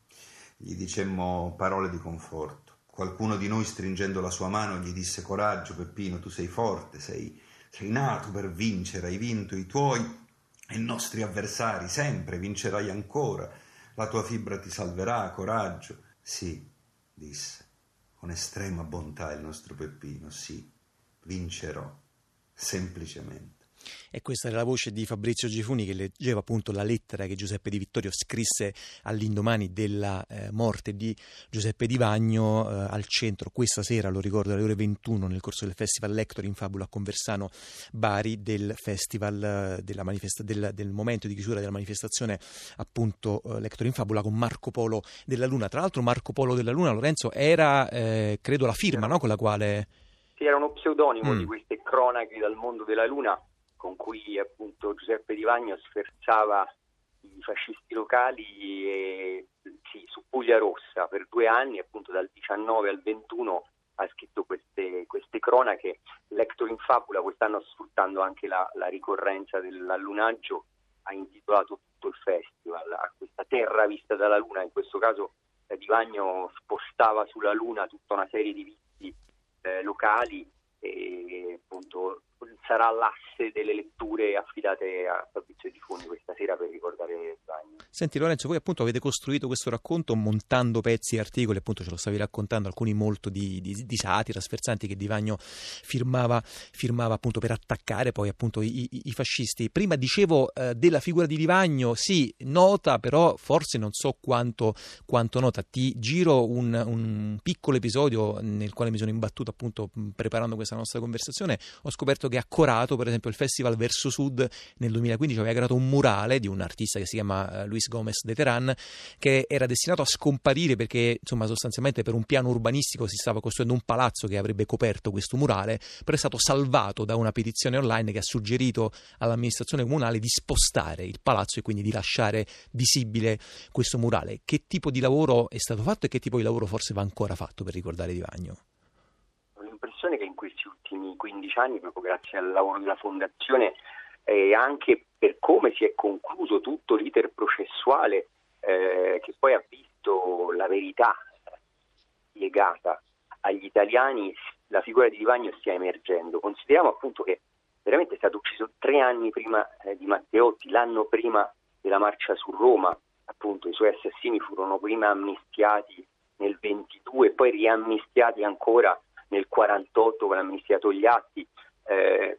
Gli dicemmo parole di conforto. Qualcuno di noi, stringendo la sua mano, gli disse Coraggio, Peppino, tu sei forte, sei, sei nato per vincere, hai vinto i tuoi e i nostri avversari, sempre vincerai ancora, la tua fibra ti salverà, coraggio. Sì, disse, con estrema bontà il nostro Peppino, sì, vincerò, semplicemente. E questa era la voce di Fabrizio Gifuni che leggeva appunto la lettera che Giuseppe Di Vittorio scrisse all'indomani della eh, morte di Giuseppe Di Vagno eh, al centro questa sera, lo ricordo, alle ore 21 nel corso del Festival Lector in Fabula a Conversano Bari del Festival eh, della manifesta- del, del, momento di chiusura della manifestazione appunto eh, Lector in Fabula con Marco Polo della Luna. Tra l'altro Marco Polo della Luna, Lorenzo, era eh, credo la firma no? con la quale... Sì, era uno pseudonimo mm. di queste cronache dal mondo della Luna con cui appunto Giuseppe Di Vagno sferzava i fascisti locali e, sì, su Puglia Rossa per due anni, appunto dal 19 al 21 ha scritto queste, queste cronache. Lector in Fabula quest'anno sfruttando anche la, la ricorrenza dell'allunaggio ha intitolato tutto il festival a questa terra vista dalla Luna, in questo caso eh, Di Vagno spostava sulla Luna tutta una serie di vizi eh, locali e appunto sarà l'asse delle letture affidate a Fabrizio Di Fondi questa sera per ricordare il bagno. Senti Lorenzo, voi appunto avete costruito questo racconto montando pezzi e articoli, appunto ce lo stavi raccontando, alcuni molto di, di, di satira, sferzanti che Di Vagno firmava, firmava appunto per attaccare poi appunto i, i, i fascisti. Prima dicevo eh, della figura di Di Vagno, sì, nota, però forse non so quanto, quanto nota. Ti giro un, un piccolo episodio nel quale mi sono imbattuto appunto preparando questa nostra conversazione, ho scoperto che a decorato, per esempio il Festival Verso Sud nel 2015 aveva creato un murale di un artista che si chiama eh, Luis Gomez de Teran che era destinato a scomparire perché insomma sostanzialmente per un piano urbanistico si stava costruendo un palazzo che avrebbe coperto questo murale, però è stato salvato da una petizione online che ha suggerito all'amministrazione comunale di spostare il palazzo e quindi di lasciare visibile questo murale. Che tipo di lavoro è stato fatto e che tipo di lavoro forse va ancora fatto per ricordare Di Vagno? Ho l'impressione che in questi ultimi 15 anni, proprio grazie al lavoro della Fondazione e anche per come si è concluso tutto l'iter processuale eh, che poi ha visto la verità legata agli italiani, la figura di Divagno stia emergendo. Consideriamo appunto che veramente è stato ucciso tre anni prima eh, di Matteotti, l'anno prima della marcia su Roma, appunto i suoi assassini furono prima amnistiati nel 22 e poi riamnistiati ancora nel 48 con l'amnistia Togliatti, eh,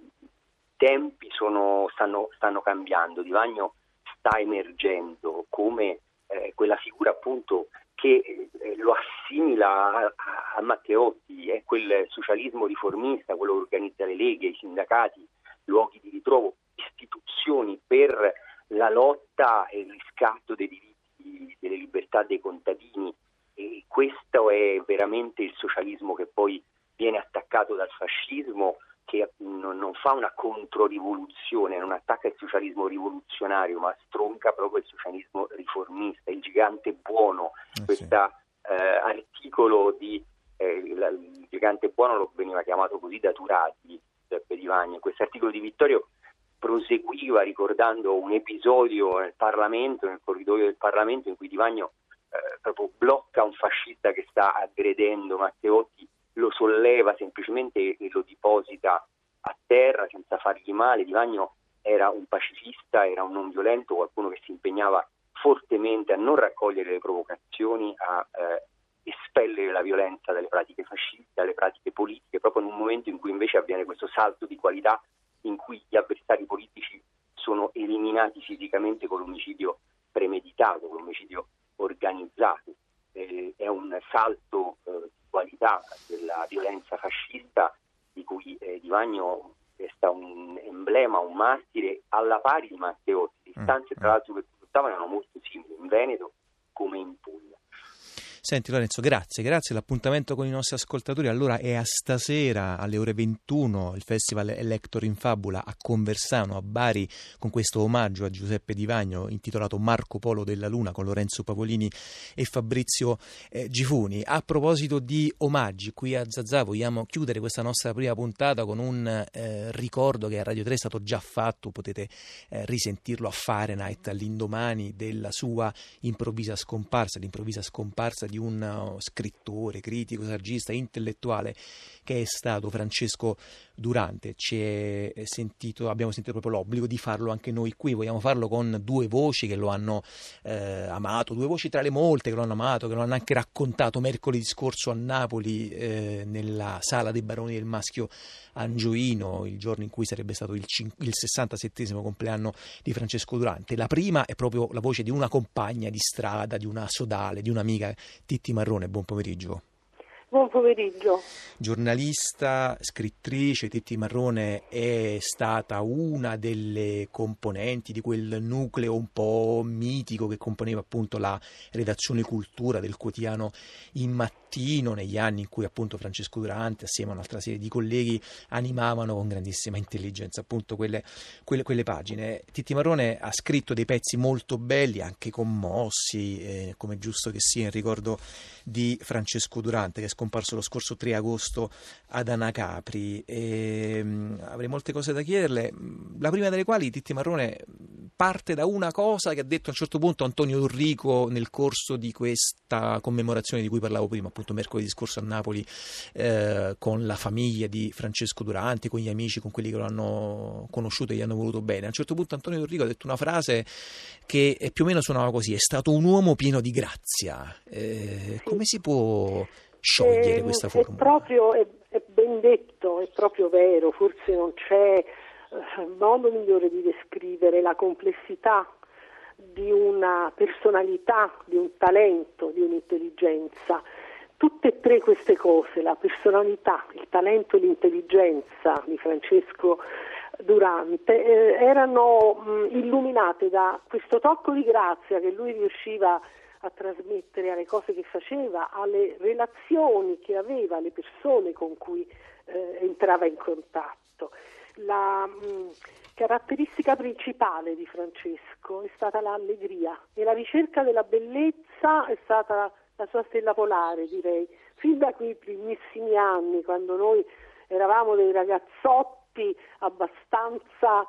tempi sono, stanno, stanno, cambiando, Di Vagno sta emergendo come eh, quella figura appunto che eh, lo assimila a, a, Matteotti, è quel socialismo riformista, quello che organizza le leghe, i sindacati, luoghi di ritrovo, istituzioni per la lotta e il riscatto dei diritti, delle libertà dei contadini. E questo è veramente il socialismo che poi viene attaccato dal fascismo che non, non, fa una controrivoluzione, non attacca il socialismo rivoluzionario, ma stronca proprio il socialismo riformista, il gigante buono. Eh, Questo sì. eh, articolo di eh, la, il gigante buono lo veniva chiamato così da Turati, Giuseppe Di Vagni. Questo articolo di Vittorio proseguiva ricordando un episodio nel Parlamento, nel corridoio del Parlamento, in cui Di Vagno eh, proprio blocca un fascista che sta aggredendo Matteotti lo solleva semplicemente e lo deposita a terra senza fargli male. Di Vagno era un pacifista, era un non violento, qualcuno che si impegnava fortemente a non raccogliere le provocazioni, a eh, espellere la violenza dalle pratiche fasciste, dalle pratiche politiche, proprio in un momento in cui invece avviene questo salto di qualità in cui gli avversari politici sono eliminati fisicamente con l'omicidio premeditato, con l'omicidio organizzato. Eh, è un salto eh, qualità della violenza fascista di cui eh, Di Vagno è stato un emblema, un martire alla pari di Matteotti. Le istanze tra mm. l'altro che portavano erano molto simili in Veneto come in Puglia. Senti Lorenzo, grazie, grazie. L'appuntamento con i nostri ascoltatori allora è a stasera alle ore 21, il Festival Elector in Fabula a Conversano, a Bari, con questo omaggio a Giuseppe Di Vagno intitolato Marco Polo della Luna con Lorenzo Pavolini e Fabrizio eh, Gifuni. A proposito di omaggi, qui a Zazà vogliamo chiudere questa nostra prima puntata con un eh, ricordo che a Radio 3 è stato già fatto, potete eh, risentirlo a Fahrenheit all'indomani della sua improvvisa scomparsa, l'improvvisa scomparsa di un uh, scrittore, critico, saggista, intellettuale che è stato Francesco Durante. Sentito, abbiamo sentito proprio l'obbligo di farlo anche noi qui. Vogliamo farlo con due voci che lo hanno eh, amato, due voci tra le molte che lo hanno amato, che lo hanno anche raccontato mercoledì scorso a Napoli eh, nella sala dei Baroni del Maschio Angioino, il giorno in cui sarebbe stato il, il 67 compleanno di Francesco Durante. La prima è proprio la voce di una compagna di strada, di una sodale, di un'amica, Titti Marrone. Buon pomeriggio. Buon pomeriggio. Giornalista, scrittrice, Titti Marrone è stata una delle componenti di quel nucleo un po' mitico che componeva appunto la redazione cultura del quotidiano In Mattino negli anni in cui appunto Francesco Durante assieme a un'altra serie di colleghi animavano con grandissima intelligenza appunto quelle, quelle, quelle pagine. Titti Marrone ha scritto dei pezzi molto belli, anche commossi, eh, come giusto che sia in ricordo di Francesco Durante che è scomparso lo scorso 3 agosto ad Anacapri. E, mh, avrei molte cose da chiederle, la prima delle quali Titti Marrone parte da una cosa che ha detto a un certo punto Antonio Enrico nel corso di questa commemorazione di cui parlavo prima, appunto mercoledì scorso a Napoli, eh, con la famiglia di Francesco Durante, con gli amici, con quelli che lo hanno conosciuto e gli hanno voluto bene. A un certo punto Antonio Enrico ha detto una frase che più o meno suonava così: è stato un uomo pieno di grazia. Eh, come si può sciogliere eh, questa forma? È proprio, è, è ben detto, è proprio vero, forse non c'è uh, modo migliore di descrivere la complessità di una personalità, di un talento, di un'intelligenza. Tutte e tre queste cose, la personalità, il talento e l'intelligenza di Francesco Durante, eh, erano mh, illuminate da questo tocco di grazia che lui riusciva a a trasmettere alle cose che faceva, alle relazioni che aveva, alle persone con cui eh, entrava in contatto. La mh, caratteristica principale di Francesco è stata l'allegria e la ricerca della bellezza è stata la sua stella polare, direi. Fin da quei primissimi anni, quando noi eravamo dei ragazzotti abbastanza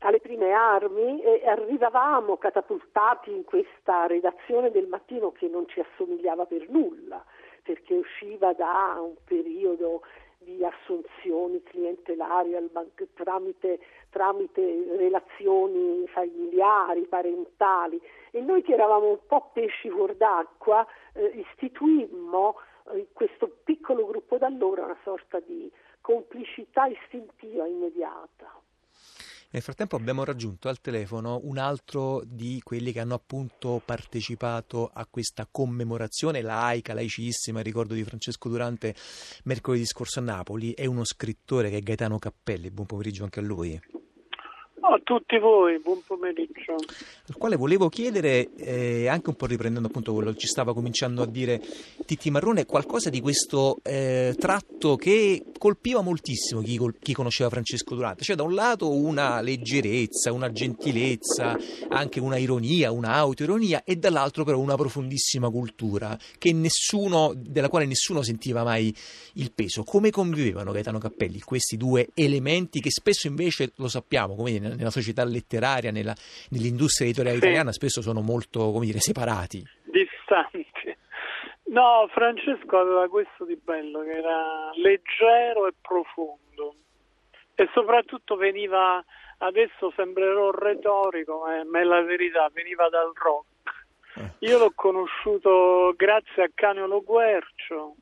alle prime armi e arrivavamo catapultati in questa redazione del mattino che non ci assomigliava per nulla, perché usciva da un periodo di assunzioni clientelari tramite, tramite, relazioni familiari, parentali e noi che eravamo un po' pesci fuor d'acqua eh, istituimmo eh, questo piccolo gruppo d'allora una sorta di complicità istintiva immediata. Nel frattempo abbiamo raggiunto al telefono un altro di quelli che hanno appunto partecipato a questa commemorazione laica, laicissima, ricordo di Francesco Durante mercoledì scorso a Napoli, è uno scrittore che è Gaetano Cappelli, buon pomeriggio anche a lui. A tutti voi, buon pomeriggio. Al quale volevo chiedere, eh, anche un po' riprendendo appunto quello che ci stava cominciando a dire Titti Marrone, qualcosa di questo eh, tratto che colpiva moltissimo chi, chi, conosceva Francesco Durante. Cioè, da un lato una leggerezza, una gentilezza, anche una ironia, una autoironia, e dall'altro però una profondissima cultura nessuno, della quale nessuno sentiva mai il peso. Come convivevano Gaetano Cappelli questi due elementi che spesso invece lo sappiamo, come nella società letteraria, nella, nell'industria editoriale sì. italiana, spesso sono molto come dire, separati? Distanti. No, Francesco aveva questo di bello, che era leggero e profondo e soprattutto veniva, adesso sembrerò retorico, ma è la verità, veniva dal rock. Eh. Io l'ho conosciuto grazie a Canio Guercio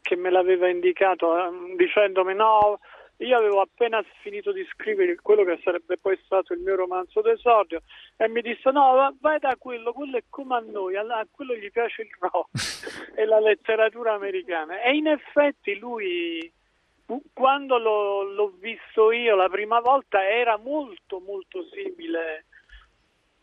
che me l'aveva indicato eh, dicendomi no, io avevo appena finito di scrivere quello che sarebbe poi stato il mio romanzo d'esordio e mi disse no vai da quello, quello è come a noi, a quello gli piace il rock [laughs] e la letteratura americana. E in effetti lui quando l'ho, l'ho visto io la prima volta era molto molto simile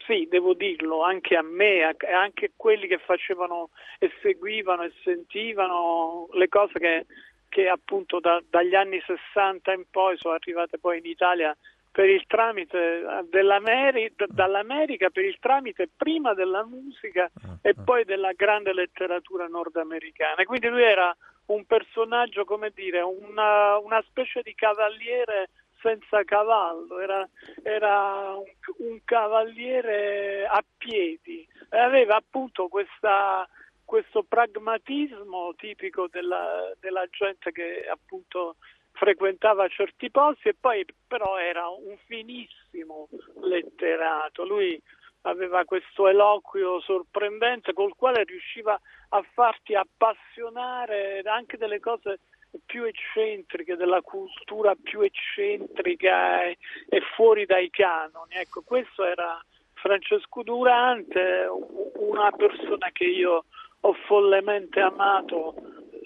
sì, devo dirlo, anche a me, anche a quelli che facevano e seguivano e sentivano le cose che che appunto da, dagli anni 60 in poi sono arrivate poi in Italia per il tramite eh, dell'America, dall'America per il tramite prima della musica e poi della grande letteratura nordamericana. Quindi lui era un personaggio, come dire, una, una specie di cavaliere senza cavallo, era, era un, un, cavaliere a piedi. E aveva appunto questa questo pragmatismo tipico della, della gente che appunto frequentava certi posti e poi però era un finissimo letterato. Lui aveva questo eloquio sorprendente col quale riusciva a farti appassionare anche delle cose più eccentriche, della cultura più eccentrica e, e fuori dai canoni. Ecco, questo era Francesco Durante, una persona che io ho follemente amato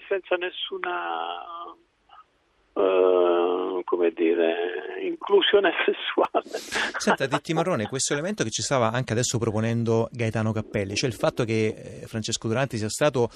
senza nessuna uh, come dire inclusione [laughs] sessuale. Senta, Detti Marrone, questo elemento che ci stava anche adesso proponendo Gaetano Cappelli, cioè il fatto che eh, Francesco Duranti sia stato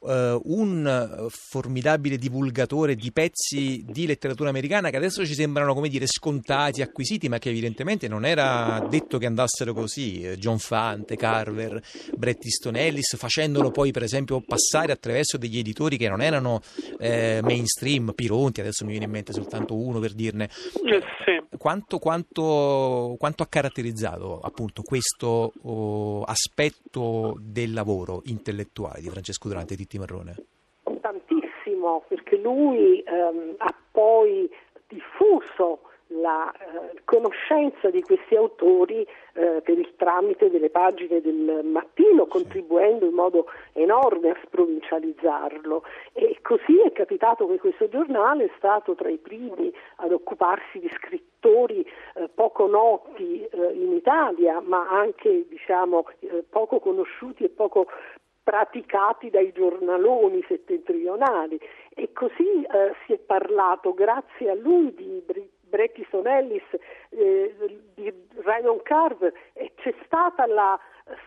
uh, un formidabile divulgatore di pezzi di letteratura americana che adesso ci sembrano come dire scontati, acquisiti, ma che evidentemente non era detto che andassero così. John Fante, Carver, Bret Easton Ellis, facendolo poi per esempio passare attraverso degli editori che non erano eh, mainstream, Pironti, adesso mi viene in mente soltanto uno per dirne. Eh, sì. Quanto, quanto, quanto, ha caratterizzato appunto questo oh, aspetto del lavoro intellettuale di Francesco Durante di Titti Marrone? Tantissimo, perché lui ehm, ha poi diffuso la eh, conoscenza di questi autori eh, per il tramite delle pagine del mattino, contribuendo in modo enorme a sprovincializzarlo. E così è capitato che questo giornale è stato tra i primi ad occuparsi di scrittori eh, poco noti eh, in Italia, ma anche diciamo, eh, poco conosciuti e poco praticati dai giornaloni settentrionali e così eh, si è parlato grazie a lui di Bret Easton Ellis, eh, di Ryan Carver e c'è stata la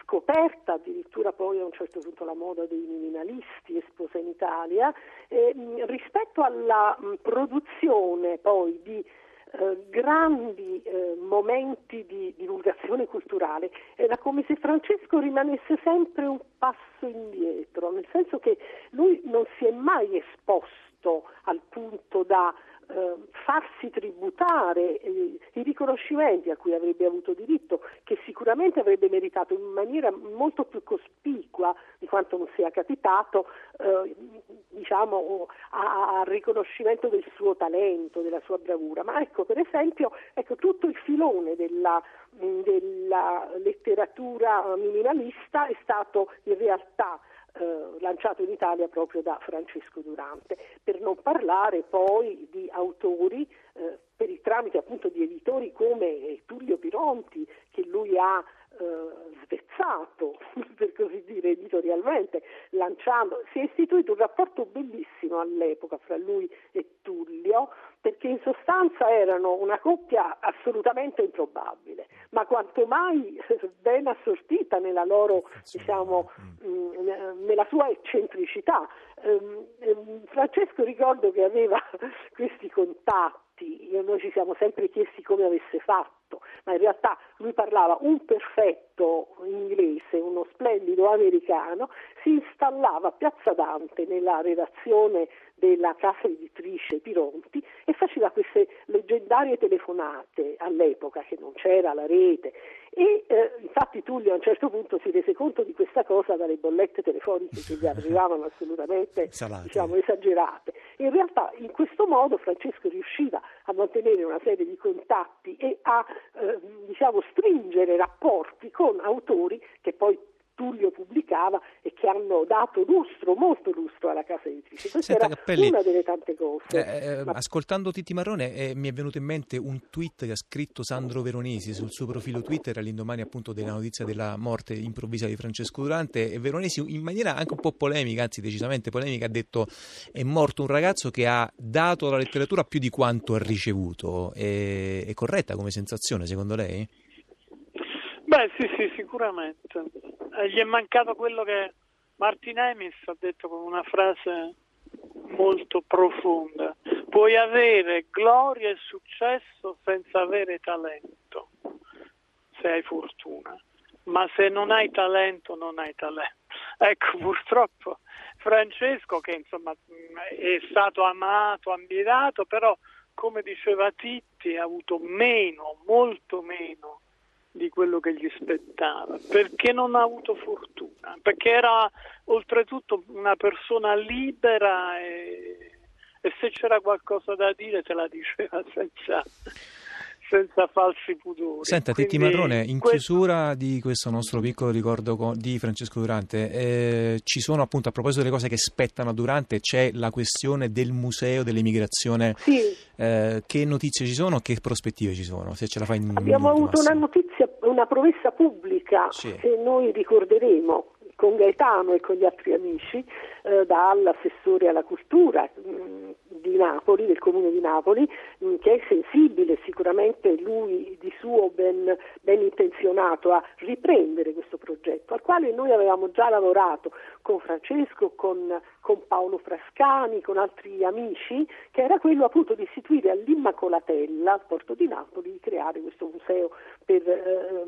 scoperta addirittura poi a un certo punto la moda dei minimalisti esplosa in Italia eh, rispetto alla mh, produzione poi di eh, grandi eh, momenti di divulgazione culturale era come se Francesco rimanesse sempre un passo indietro, nel senso che lui non si è mai esposto al punto da eh, farsi tributare eh, i riconoscimenti a cui avrebbe avuto diritto, che sicuramente avrebbe meritato in maniera molto più cospicua di quanto non sia capitato, eh, diciamo, al riconoscimento del suo talento, della sua bravura. Ma ecco, per esempio, ecco, tutto il filone della, della letteratura minimalista è stato in realtà eh, lanciato in Italia proprio da Francesco Durante, per non parlare poi di autori eh, per il tramite appunto di editori come Tullio Pironti che lui ha eh, svezzato, [laughs] per così dire, editorialmente, lanciando, si è istituito un rapporto bellissimo all'epoca fra lui e Tullio, perché in sostanza erano una coppia assolutamente improbabile, ma quanto mai [laughs] ben assortita nella loro, diciamo, mm. Mm, nella sua eccentricità. Ehm, ehm, Francesco ricordo che aveva [laughs] questi contatti, noi ci siamo sempre chiesti come avesse fatto, ma in realtà lui parlava un perfetto inglese, uno splendido americano, si installava a Piazza Dante nella redazione della casa editrice Pironti e faceva queste leggendarie telefonate all'epoca che non c'era la rete e eh, infatti Tullio a un certo punto si rese conto di questa cosa dalle bollette telefoniche che gli arrivavano assolutamente diciamo, esagerate. In realtà in questo modo Francesco riusciva a mantenere una serie di contatti e a eh, diciamo, stringere rapporti con autori che poi Tullio pubblicava e che hanno dato lustro, molto lustro alla casa editrice. Questa Senta, era Cappelli, una delle tante cose. Eh, eh, Ma... Ascoltando Titti Marrone eh, mi è venuto in mente un tweet che ha scritto Sandro Veronesi sul suo profilo Twitter all'indomani appunto della notizia della morte improvvisa di Francesco Durante e Veronesi in maniera anche un po' polemica, anzi decisamente polemica, ha detto è morto un ragazzo che ha dato alla letteratura più di quanto ha ricevuto. È, è corretta come sensazione secondo lei? Beh, sì, sì, sicuramente. Eh, gli è mancato quello che Martin Emis ha detto con una frase molto profonda. Puoi avere gloria e successo senza avere talento, se hai fortuna, ma se non hai talento non hai talento. [laughs] Ecco, purtroppo Francesco, che insomma è stato amato, ammirato, però come diceva Titti ha avuto meno, molto meno di quello che gli spettava, perché non ha avuto fortuna, perché era oltretutto una persona libera e, e se c'era qualcosa da dire te la diceva senza, senza falsi pudori. Senta, Titti Marrone, in questo... chiusura di questo nostro piccolo ricordo di Francesco Durante, eh, ci sono appunto a proposito delle cose che spettano a Durante, c'è la questione del museo dell'emigrazione. Sì. Eh, che notizie ci sono, che prospettive ci sono? Se ce la fa in Abbiamo avuto massimo. una notizia, una promessa pubblica sì. che noi ricorderemo con Gaetano e con gli altri amici, eh, dall'assessore alla cultura mh, mm, di Napoli, del comune di Napoli, che è sensibile, sicuramente lui di suo ben, ben, intenzionato a riprendere questo progetto, al quale noi avevamo già lavorato con Francesco, con, con Paolo Frascani, con altri amici, che era quello appunto di istituire all'Immacolatella, al porto di Napoli, di creare questo museo per eh,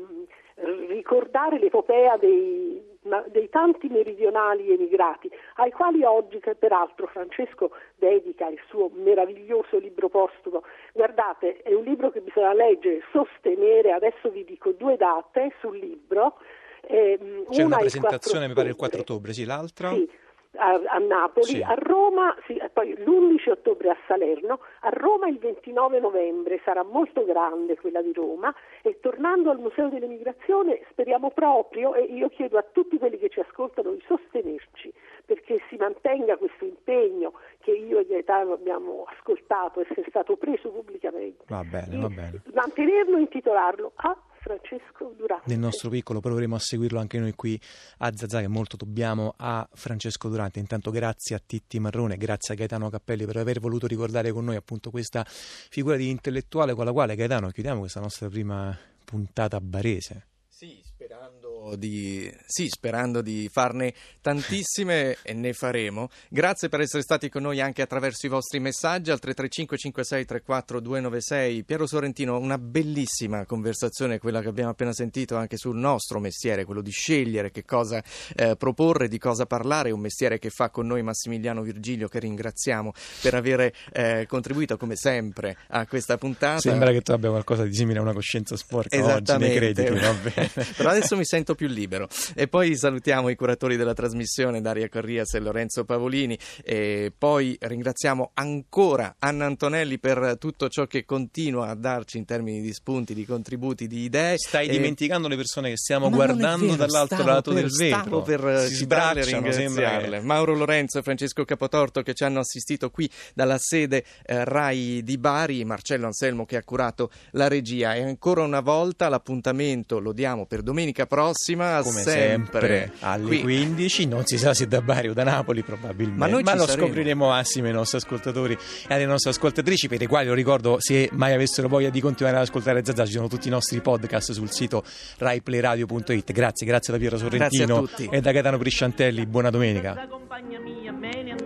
ricordare l'epopea dei, dei, tanti meridionali emigrati, ai quali oggi, peraltro Francesco dedica il suo meraviglioso libro postumo. Guardate, è un libro che bisogna leggere, sostenere, adesso vi dico due date sul libro. Eh, C'è una presentazione, mi pare il 4 ottobre, sì, l'altra? Sì, a, a Napoli, sì. a Roma, sì, poi l'11 ottobre a Salerno, a Roma il 29 novembre, sarà molto grande quella di Roma e tornando al Museo dell'Emigrazione speriamo proprio, e io chiedo a tutti quelli che ci ascoltano di sostenerci perché si mantenga questo impegno che io e Gaetano abbiamo ascoltato essere stato preso pubblicamente. Va bene, va bene. Mantenerlo e intitolarlo a Francesco Durante. Nel nostro piccolo proveremo a seguirlo anche noi qui a Zazà che molto dobbiamo a Francesco Durante. Intanto grazie a Titti Marrone, grazie a Gaetano Cappelli per aver voluto ricordare con noi appunto questa figura di intellettuale con la quale Gaetano chiudiamo questa nostra prima puntata barese. Sì, sperando di, sì, sperando di farne tantissime e ne faremo. Grazie per essere stati con noi anche attraverso i vostri messaggi al 335 56 34 296. Piero Sorrentino, una bellissima conversazione quella che abbiamo appena sentito anche sul nostro mestiere, quello di scegliere che cosa eh, proporre, di cosa parlare, un mestiere che fa con noi Massimiliano Virgilio che ringraziamo per aver eh, contribuito come sempre a questa puntata. Sembra che tu abbia qualcosa di simile a una coscienza sporca oggi nei crediti, vabbè. Però adesso mi sento più libero. E poi salutiamo i curatori della trasmissione, Daria Corrias e Lorenzo Pavolini. E poi ringraziamo ancora Anna Antonelli per tutto ciò che continua a darci in termini di spunti, di contributi, di idee. Stai e... dimenticando le persone che stiamo Ma guardando vero, dall'altro lato per, del vetro. Per si citarle e ringraziarle. Che... Mauro Lorenzo e Francesco Capotorto che ci hanno assistito qui dalla sede eh, RAI di Bari, Marcello Anselmo che ha curato la regia. E ancora una volta l'appuntamento lo diamo per domenica prossima. Come sempre, sempre alle qui. 15. Non si sa se da Bari o da Napoli, probabilmente. Ma, Ma lo saremo. scopriremo assieme ai nostri ascoltatori e alle nostre ascoltatrici, per i quali lo ricordo, se mai avessero voglia di continuare ad ascoltare Zazà, ci sono tutti i nostri podcast sul sito raiplayradio.it. Grazie, grazie da Piero Sorrentino e da Gaetano Prisciantelli. Buona domenica.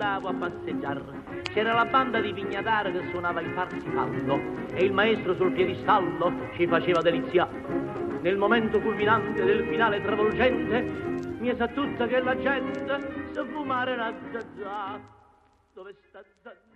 andavo a passeggiare. C'era la banda di Pignataro che suonava il parsifallo e il maestro sul piedistallo ci faceva delizia. Nel momento culminante del finale travolgente mi sa tutta che la gente sa fumare una zazà. Dove sta Madonna.